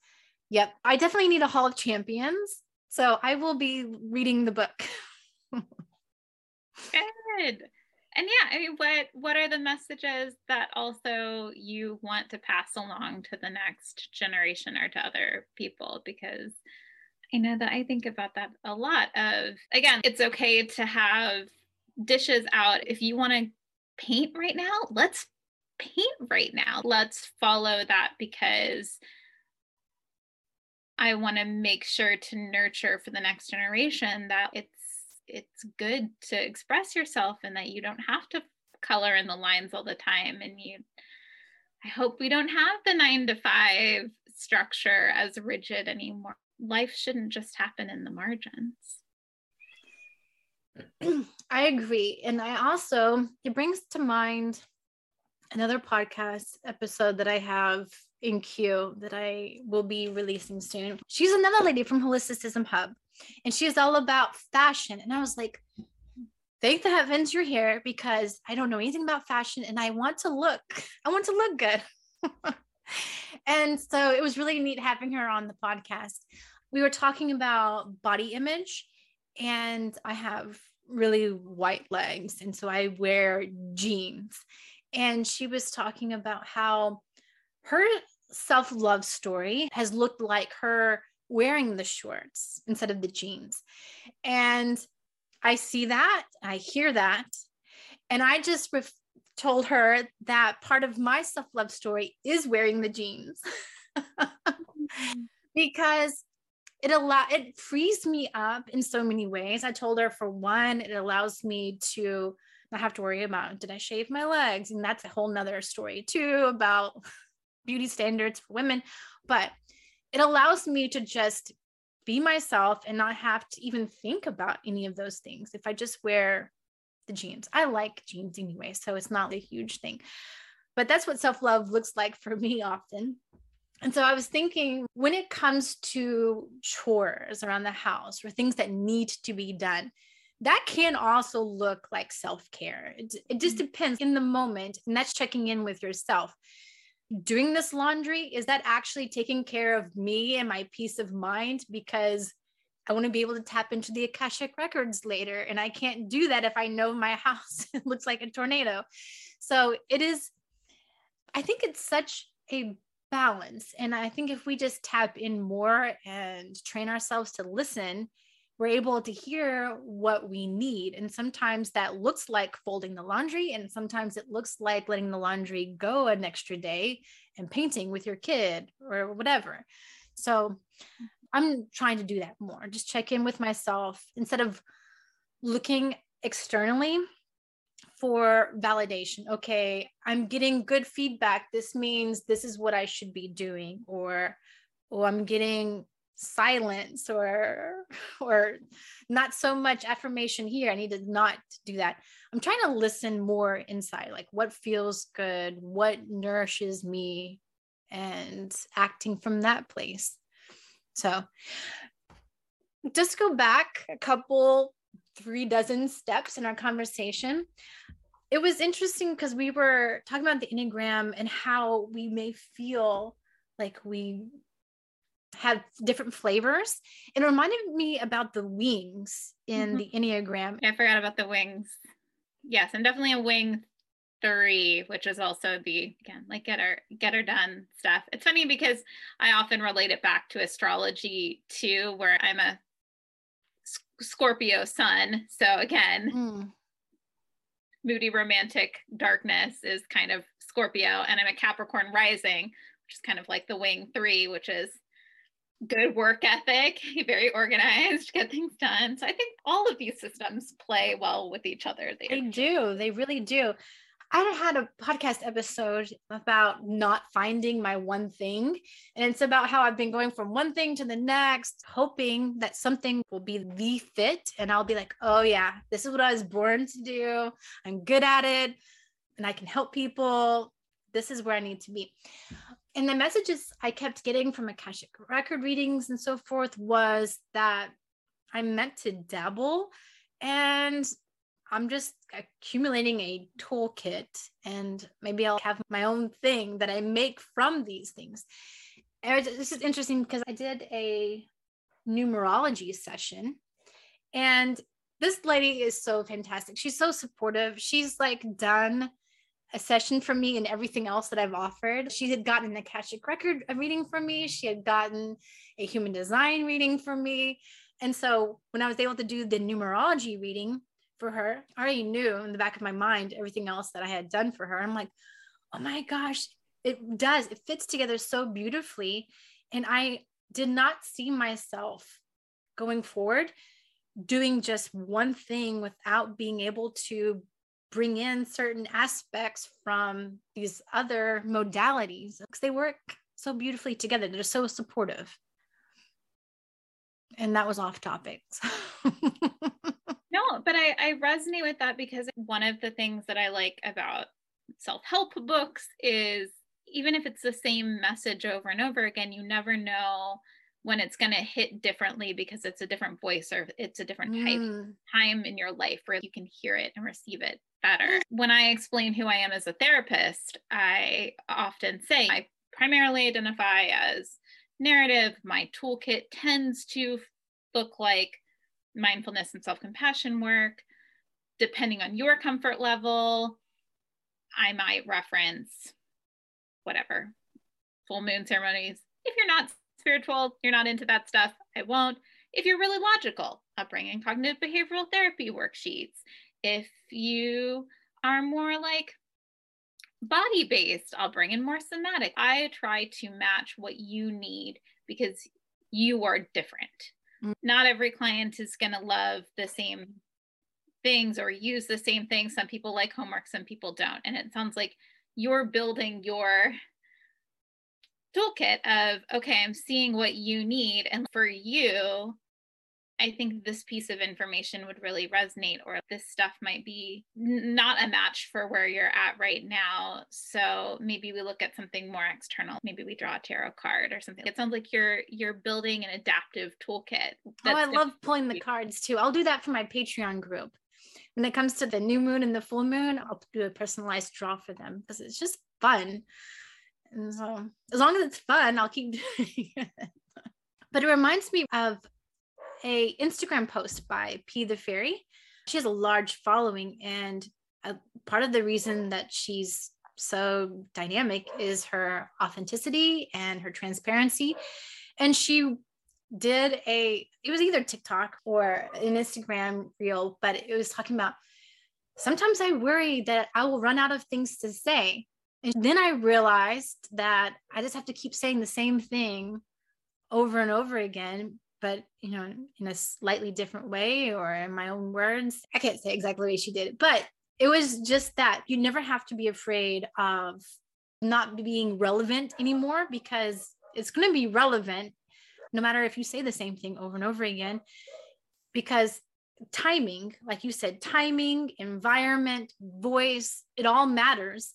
[SPEAKER 1] Yep, I definitely need a Hall of Champions. So I will be reading the book. [LAUGHS]
[SPEAKER 2] Good. And yeah, I mean, what what are the messages that also you want to pass along to the next generation or to other people? Because I know that I think about that a lot. Of again, it's okay to have dishes out if you want to paint right now, let's paint right now. Let's follow that because I want to make sure to nurture for the next generation that it's it's good to express yourself and that you don't have to color in the lines all the time and you I hope we don't have the 9 to 5 structure as rigid anymore. Life shouldn't just happen in the margins. [CLEARS THROAT]
[SPEAKER 1] I agree. And I also, it brings to mind another podcast episode that I have in queue that I will be releasing soon. She's another lady from Holisticism Hub, and she's all about fashion. And I was like, thank the heavens you're here because I don't know anything about fashion and I want to look, I want to look good. [LAUGHS] and so it was really neat having her on the podcast. We were talking about body image, and I have really white legs. And so I wear jeans. And she was talking about how her self love story has looked like her wearing the shorts instead of the jeans. And I see that, I hear that. And I just ref- told her that part of my self love story is wearing the jeans [LAUGHS] mm-hmm. because it allow it frees me up in so many ways. I told her for one, it allows me to not have to worry about did I shave my legs? And that's a whole nother story too about [LAUGHS] beauty standards for women. But it allows me to just be myself and not have to even think about any of those things. If I just wear the jeans, I like jeans anyway, so it's not a huge thing. But that's what self love looks like for me often. And so I was thinking when it comes to chores around the house or things that need to be done, that can also look like self care. It, it just mm-hmm. depends in the moment. And that's checking in with yourself. Doing this laundry, is that actually taking care of me and my peace of mind? Because I want to be able to tap into the Akashic records later. And I can't do that if I know my [LAUGHS] house looks like a tornado. So it is, I think it's such a balance. And I think if we just tap in more and train ourselves to listen, we're able to hear what we need. And sometimes that looks like folding the laundry, and sometimes it looks like letting the laundry go an extra day and painting with your kid or whatever. So I'm trying to do that more, just check in with myself instead of looking externally for validation. Okay, I'm getting good feedback. This means this is what I should be doing, or oh, I'm getting silence or or not so much affirmation here i need to not do that i'm trying to listen more inside like what feels good what nourishes me and acting from that place so just go back a couple three dozen steps in our conversation it was interesting because we were talking about the enneagram and how we may feel like we have different flavors. It reminded me about the wings in mm-hmm. the Enneagram.
[SPEAKER 2] I forgot about the wings. Yes, I'm definitely a wing three, which is also the again like get her get her done stuff. It's funny because I often relate it back to astrology too, where I'm a Scorpio sun. So again, mm. Moody romantic darkness is kind of Scorpio, and I'm a Capricorn rising, which is kind of like the wing three, which is good work ethic, [LAUGHS] very organized, get things done. So I think all of these systems play well with each other.
[SPEAKER 1] They, they do. They really do. I had a podcast episode about not finding my one thing. And it's about how I've been going from one thing to the next, hoping that something will be the fit. And I'll be like, oh, yeah, this is what I was born to do. I'm good at it and I can help people. This is where I need to be and the messages I kept getting from Akashic record readings and so forth was that I'm meant to dabble and I'm just accumulating a toolkit and maybe I'll have my own thing that I make from these things. And this is interesting because I did a numerology session and this lady is so fantastic. She's so supportive. She's like done a session from me and everything else that I've offered. She had gotten an Akashic record reading from me. She had gotten a human design reading from me. And so when I was able to do the numerology reading for her, I already knew in the back of my mind everything else that I had done for her. I'm like, oh my gosh, it does. It fits together so beautifully. And I did not see myself going forward doing just one thing without being able to bring in certain aspects from these other modalities because they work so beautifully together. They're so supportive. And that was off topic. [LAUGHS]
[SPEAKER 2] but I, I resonate with that because one of the things that I like about self help books is even if it's the same message over and over again, you never know when it's going to hit differently because it's a different voice or it's a different type
[SPEAKER 1] Mm.
[SPEAKER 2] time in your life where you can hear it and receive it better. When I explain who I am as a therapist, I often say I primarily identify as narrative. My toolkit tends to look like mindfulness and self compassion work. Depending on your comfort level, I might reference whatever full moon ceremonies. If you're not spiritual, you're not into that stuff, I won't. If you're really logical, I'll bring in cognitive behavioral therapy worksheets. If you are more like body based, I'll bring in more somatic. I try to match what you need because you are different.
[SPEAKER 1] Mm.
[SPEAKER 2] Not every client is going to love the same things or use the same things. Some people like homework, some people don't. And it sounds like you're building your toolkit of okay i'm seeing what you need and for you i think this piece of information would really resonate or this stuff might be n- not a match for where you're at right now so maybe we look at something more external maybe we draw a tarot card or something it sounds like you're you're building an adaptive toolkit
[SPEAKER 1] Oh, I love pulling the cards too. I'll do that for my Patreon group. When it comes to the new moon and the full moon, I'll do a personalized draw for them because it's just fun. And so, as long as it's fun, I'll keep [LAUGHS] doing it. But it reminds me of a Instagram post by P the Fairy. She has a large following, and a, part of the reason that she's so dynamic is her authenticity and her transparency. And she did a it was either TikTok or an Instagram reel, but it was talking about sometimes I worry that I will run out of things to say. And then I realized that I just have to keep saying the same thing over and over again, but you know, in a slightly different way or in my own words. I can't say exactly the way she did it, but it was just that you never have to be afraid of not being relevant anymore because it's going to be relevant no matter if you say the same thing over and over again because timing like you said timing environment voice it all matters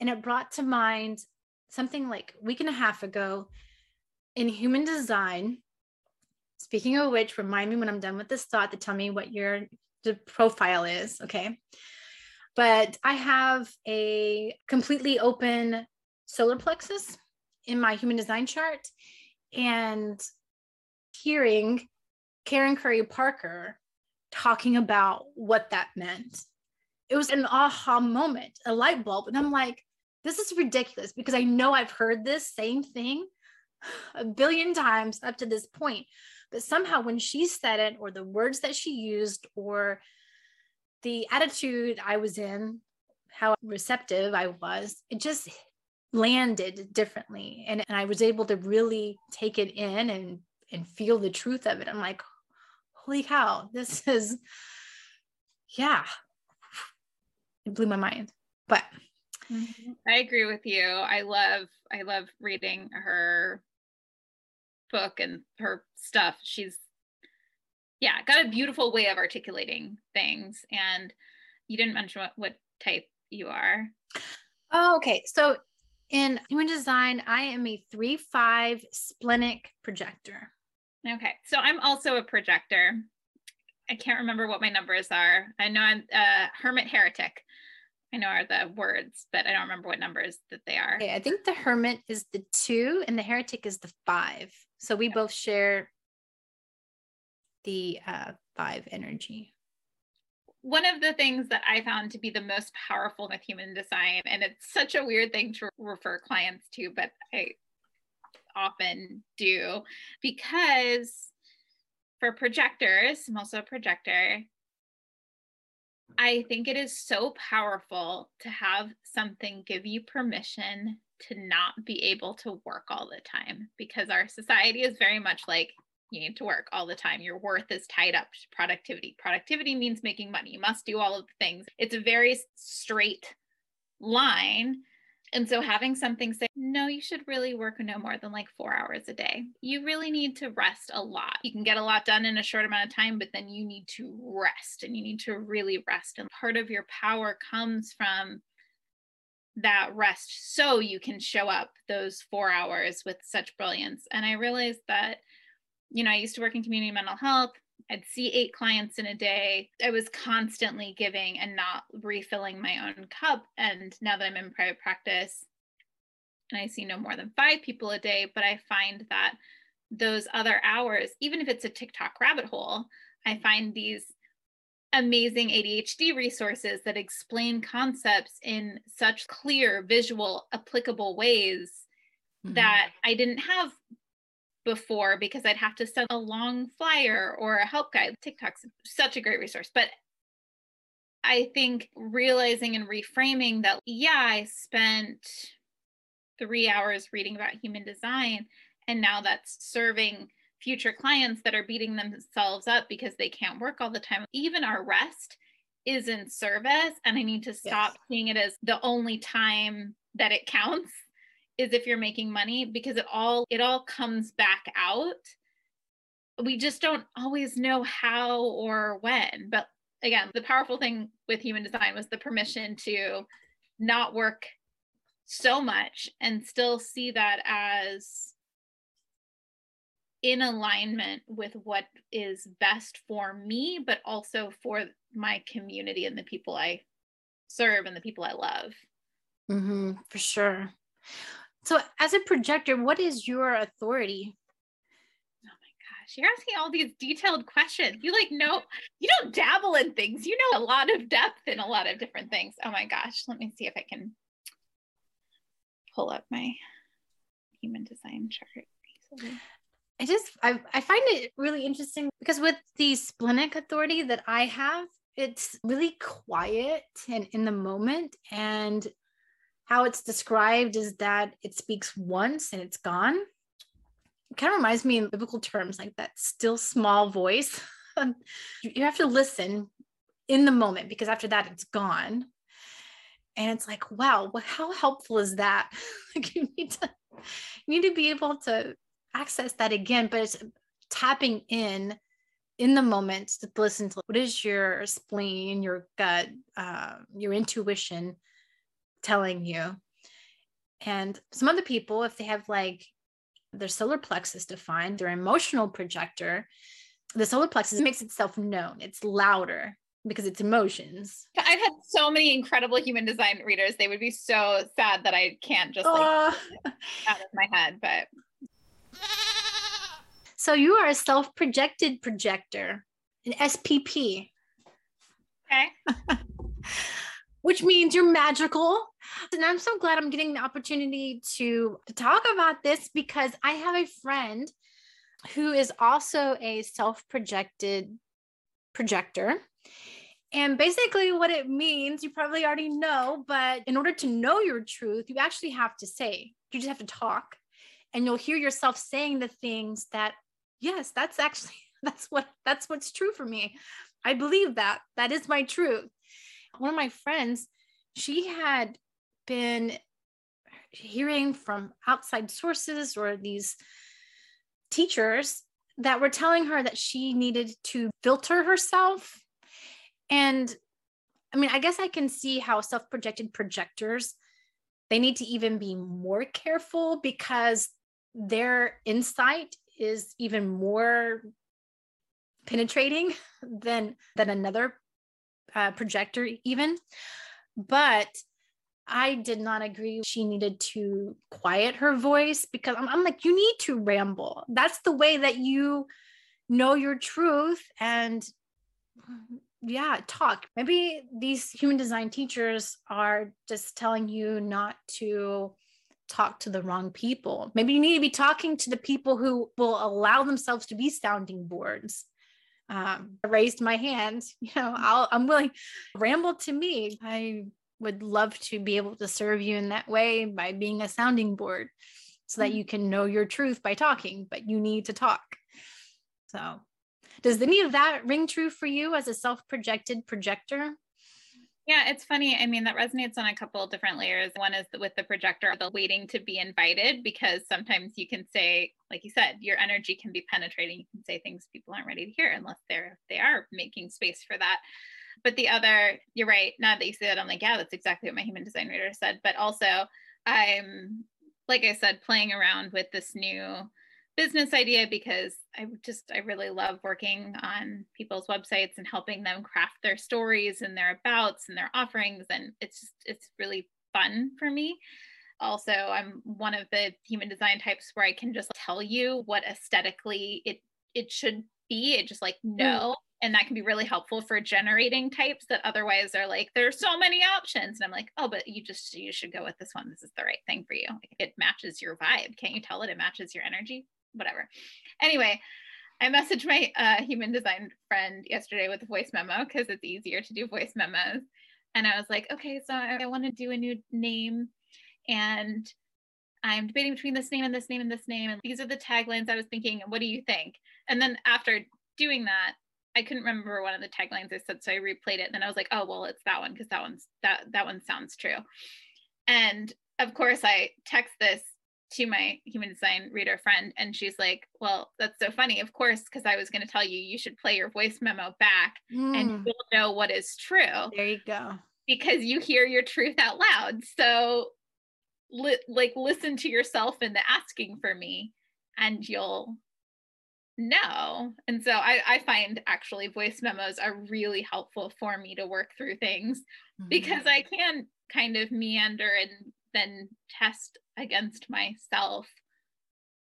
[SPEAKER 1] and it brought to mind something like a week and a half ago in human design speaking of which remind me when i'm done with this thought to tell me what your the profile is okay but i have a completely open solar plexus in my human design chart and hearing Karen Curry Parker talking about what that meant. It was an aha moment, a light bulb. And I'm like, this is ridiculous because I know I've heard this same thing a billion times up to this point. But somehow when she said it, or the words that she used, or the attitude I was in, how receptive I was, it just landed differently. And, and i was able to really take it in and and feel the truth of it. I'm like holy cow this [LAUGHS] is yeah. It blew my mind. But mm-hmm.
[SPEAKER 2] I agree with you. I love I love reading her book and her stuff. She's yeah, got a beautiful way of articulating things. And you didn't mention what, what type you are.
[SPEAKER 1] oh, okay so in human design i am a 3-5 splenic projector
[SPEAKER 2] Okay. So I'm also a projector. I can't remember what my numbers are. I know I'm a hermit heretic. I know are the words, but I don't remember what numbers that they are.
[SPEAKER 1] okay i think the hermit is the two and the heretic is the five so we both share the uh five energy
[SPEAKER 2] one of the things that I found to be the most powerful with human design, and it's such a weird thing to refer clients to, but I often do because for projectors, I'm also a projector. I think it is so powerful to have something give you permission to not be able to work all the time because our society is very much like you need to work all the time. Your worth is tied up to productivity. Productivity means making money. You must do all of the things. It's a very straight line. And so having something say, no, you should really work no more than like four hours a day. You really need to rest a lot. You can get a lot done in a short amount of time, but then you need to rest and you need to really rest. And part of your power comes from that rest so you can show up those four hours with such brilliance. And I realized that, you know, I used to work in community mental health. I'd see eight clients in a day. I was constantly giving and not refilling my own cup. And now that I'm in private practice and I see no more than five people a day, but I find that those other hours, even if it's a TikTok rabbit hole, I find these amazing ADHD resources that explain concepts in such clear, visual, applicable ways mm-hmm. that I didn't have before because I'd have to send a long flyer or a help guide. TikTok's such a great resource. But I think realizing and reframing that, yeah, I spent three hours reading about human design, and now that's serving future clients that are beating themselves up because they can't work all the time. Even our rest is in service. And I need to stop yes. seeing it as the only time that it counts [LAUGHS] is if you're making money because it all it all comes back out. We just don't always know how or when. But again, the powerful thing with human design was the permission to not work so much and still see that as in alignment with what is best for me, but also for my community and the people I serve and the people I love.
[SPEAKER 1] Mm-hmm, for sure. So, as a projector, what is your authority?
[SPEAKER 2] Oh my gosh, you're asking all these detailed questions. You like know, you don't dabble in things. You know a lot of depth in a lot of different things. Oh my gosh, let me see if I can pull up my human design chart.
[SPEAKER 1] I just I, I find it really interesting because with the splenic authority that I have, it's really quiet and in the moment. And how it's described is that it speaks once and it's gone. It kind of reminds me in biblical terms, like that still small voice. [LAUGHS] Um, you have to listen in the moment because after that it's gone. And it's like, wow, how helpful is that? [LAUGHS] like you need to you need to be able to access that again, but it's tapping in in the moment to listen to what is your spleen, your gut, uh, your intuition telling you. And some other people, if they have like their solar plexus defined, their emotional projector, the solar plexus makes itself known. It's louder because it's emotions.
[SPEAKER 2] I've had so many incredible human design readers. They would be so sad that I can't just like uh, [LAUGHS] out of my head, but
[SPEAKER 1] so you are a self projected projector, an SPP.
[SPEAKER 2] Okay. [LAUGHS]
[SPEAKER 1] Which means you're magical. And I'm so glad I'm getting the opportunity to, to talk about this because I have a friend who is also a self projected projector. And basically, what it means, you probably already know, but in order to know your truth, you actually have to say, you just have to talk and you'll hear yourself saying the things that yes that's actually [LAUGHS] that's what that's what's true for me. I believe that. That is my truth. One of my friends she had been hearing from outside sources or these teachers that were telling her that she needed to filter herself. And i mean i guess i can see how self-projected projectors they need to even be more careful because their insight is even more penetrating [LAUGHS] than than another uh, projector even. But i did not agree she needed to quiet her voice because I'm, I'm like you need to ramble. That's the way that you know your truth and yeah talk. Maybe these human design teachers are just telling you not to talk to the wrong people. Maybe you need to be talking to the people who will allow themselves to be sounding boards. Um, I raised my hand, [LAUGHS] you know, I'll, I'm willing ramble to me. I would love to be able to serve you in that way by being a sounding board so that mm-hmm. you can know your truth by talking, but you need to talk. So, does any of that ring true for you as a self projected projector?
[SPEAKER 2] Yeah, it's funny. I mean, that resonates on a couple different layers. One is with the projector, the waiting to be invited, because sometimes you can say, like you said, your energy can be penetrating. You can say things people aren't ready to hear unless they're they are making space for that. but the other, you're right. Now that you say that, I'm like, yeah, that's exactly what my human design reader said. But also, I'm, like I said, playing around with this new business idea because I just, I really love working on people's websites and helping them craft their stories and their abouts and their offerings. And it's just, it's really fun for me. Also, I'm one of the human design types where I can just tell you what aesthetically it it should be. It just like mm. no, and that can be really helpful for generating types that otherwise are like there's so many options and i'm like oh but you just you should go with this one this is the right thing for you it matches your vibe can't you tell it it matches your energy whatever anyway i messaged my uh, human design friend yesterday with a voice memo because it's easier to do voice memos and i was like okay so i, I want to do a new name and i'm debating between this name and this name and this name and these are the taglines i was thinking what do you think and then after doing that I couldn't remember one of the taglines I said, so I replayed it. And then I was like, oh well, it's that one because that one's that that one sounds true. And of course, I text this to my human design reader friend, and she's like, "Well, that's so funny. Of course, because I was going to tell you you should play your voice memo back, mm. and you'll know what is true."
[SPEAKER 1] There you go.
[SPEAKER 2] Because you hear your truth out loud. So, li- like, listen to yourself in the asking for me, and you'll no. And so I, I find actually voice memos are really helpful for me to work through things mm-hmm. because I can kind of meander and then test against myself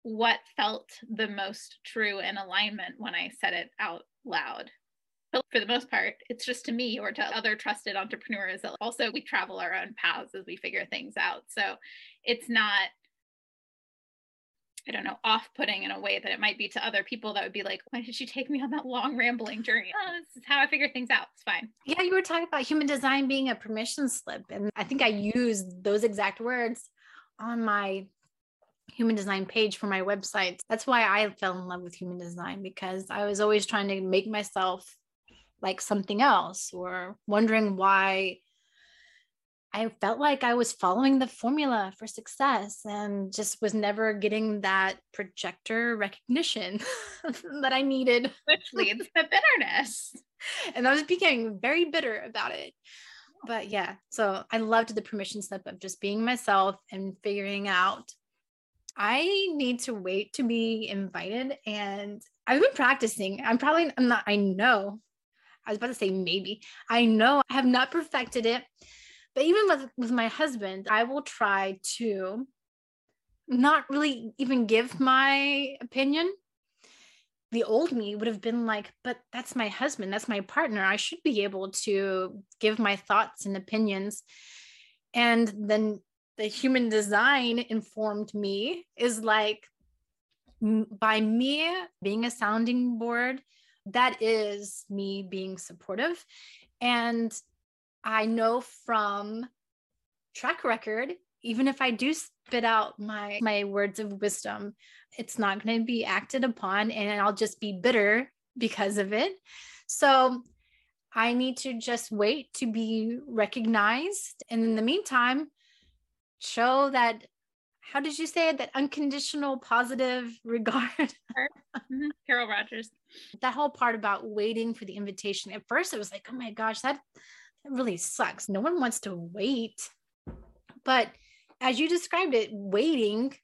[SPEAKER 2] what felt the most true in alignment when I said it out loud. But for the most part, it's just to me or to other trusted entrepreneurs also we travel our own paths as we figure things out. So it's not I don't know, off putting in a way that it might be to other people that would be like, why did you take me on that long rambling journey? Oh, this is how I figure things out. It's fine.
[SPEAKER 1] Yeah, you were talking about human design being a permission slip. And I think I used those exact words on my human design page for my website. That's why I fell in love with human design because I was always trying to make myself like something else or wondering why I felt like I was following the formula for success and just was never getting that projector recognition [LAUGHS] that I needed.
[SPEAKER 2] Which [LAUGHS] leads to bitterness.
[SPEAKER 1] And I was becoming very bitter about it. But yeah, so I loved the permission slip of just being myself and figuring out I need to wait to be invited. And I've been practicing. I'm probably I'm not, I know. I was about to say maybe. I know I have not perfected it but even with, with my husband, I will try to not really even give my opinion. The old me would have been like, but that's my husband, that's my partner. I should be able to give my thoughts and opinions. And then the human design informed me is like, by me being a sounding board, that is me being supportive. And I know from track record, even if I do spit out my my words of wisdom, it's not going to be acted upon and I'll just be bitter because of it. So I need to just wait to be recognized. And in the meantime, show that how did you say it? That unconditional positive [LAUGHS] regard.
[SPEAKER 2] mm-hmm. Carl Rogers.
[SPEAKER 1] That whole part about waiting for the invitation. At first, it was like, oh my gosh, that that really sucks. No one wants to wait. But as you described it, waiting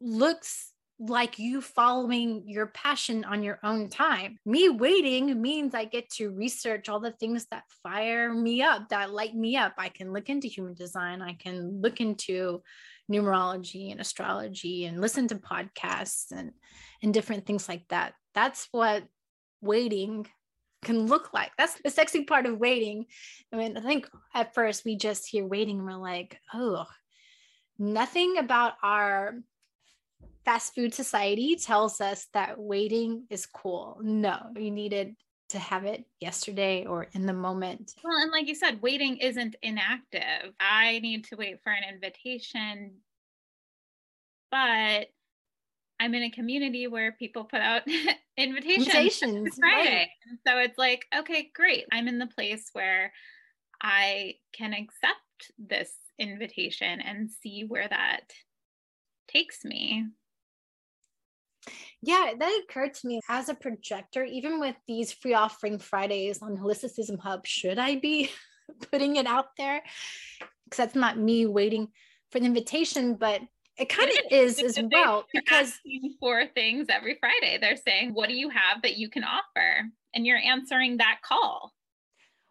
[SPEAKER 1] looks like you following your passion on your own time. Me waiting means I get to research all the things that fire me up, that light me up. I can look into human design, I can look into numerology and astrology and listen to podcasts and and different things like that. That's what waiting can look like. That's the sexy part of waiting. I mean, I think at first we just hear waiting and we're like, oh, nothing about our fast food society tells us that waiting is cool. No, we needed to have it yesterday or in the moment.
[SPEAKER 2] Well, and like you said, waiting isn't inactive. I need to wait for an invitation, but I'm in a community where people put out [LAUGHS] invitations, invitations Friday. Right. So it's like, okay, great. I'm in the place where I can accept this invitation and see where that takes me.
[SPEAKER 1] Yeah, that occurred to me as a projector, even with these free offering Fridays on Holisticism Hub, should I be [LAUGHS] putting it out there? Because that's not me waiting for the invitation, but it kind of is as well because
[SPEAKER 2] for things every Friday, they're saying, What do you have that you can offer? And you're answering that call.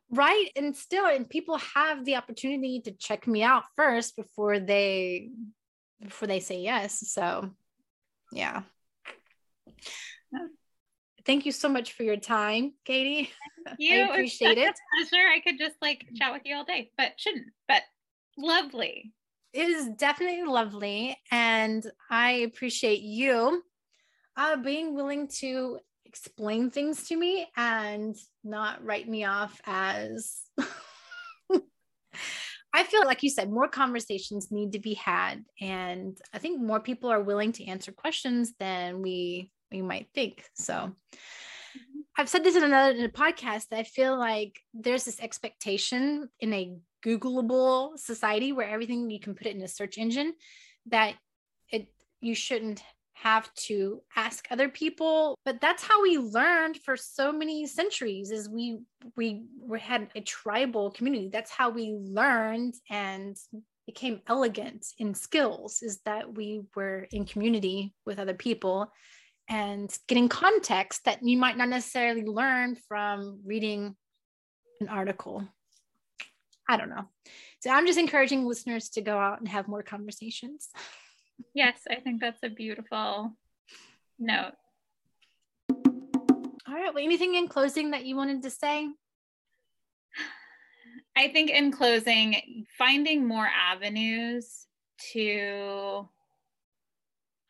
[SPEAKER 1] Right. And still, and people have the opportunity to check me out first before they before they say yes. So yeah. Thank you so much for your time, Katie.
[SPEAKER 2] Thank [LAUGHS] you. I appreciate it. pleasure. I could just like chat with you all day, but shouldn't. But lovely.
[SPEAKER 1] It is definitely lovely. And I appreciate you uh, being willing to explain things to me and not write me off as [LAUGHS] I feel like you said more conversations need to be had and I think more people are willing to answer questions than we we might think. So mm-hmm. I've said this in another in a podcast that I feel like there's this expectation in a Googleable society where everything you can put it in a search engine that it you shouldn't have to ask other people. But that's how we learned for so many centuries is we we, we had a tribal community. That's how we learned and became elegant in skills is that we were in community with other people and getting context that you might not necessarily learn from reading an article i don't know so i'm just encouraging listeners to go out and have more conversations [LAUGHS]
[SPEAKER 2] Yes, I think that's a beautiful note.
[SPEAKER 1] All right. Well, anything in closing that you wanted to say? [SIGHS]
[SPEAKER 2] I think in closing, finding more avenues to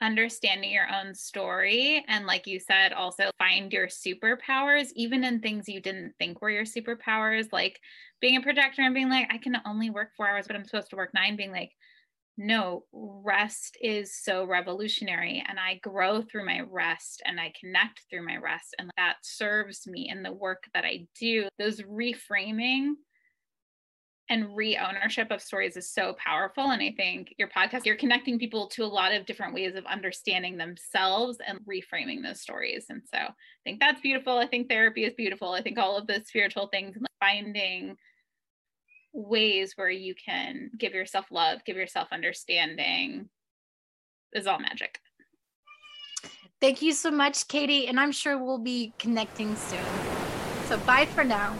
[SPEAKER 2] understanding your own story and like you said also find your superpowers even in things you didn't think were your superpowers like being a projector and being like i can only work 4 hours but i'm supposed to work 9 being like no, rest is so revolutionary. And I grow through my rest and I connect through my rest. And that serves me in the work that I do. Those reframing and re ownership of stories is so powerful. And I think your podcast, you're connecting people to a lot of different ways of understanding themselves and reframing those stories. And so I think that's beautiful. I think therapy is beautiful. I think all of the spiritual things and finding ways where you can give yourself love, give yourself understanding is all magic.
[SPEAKER 1] Thank you so much, Katie. And I'm sure we'll be connecting soon. So bye for now.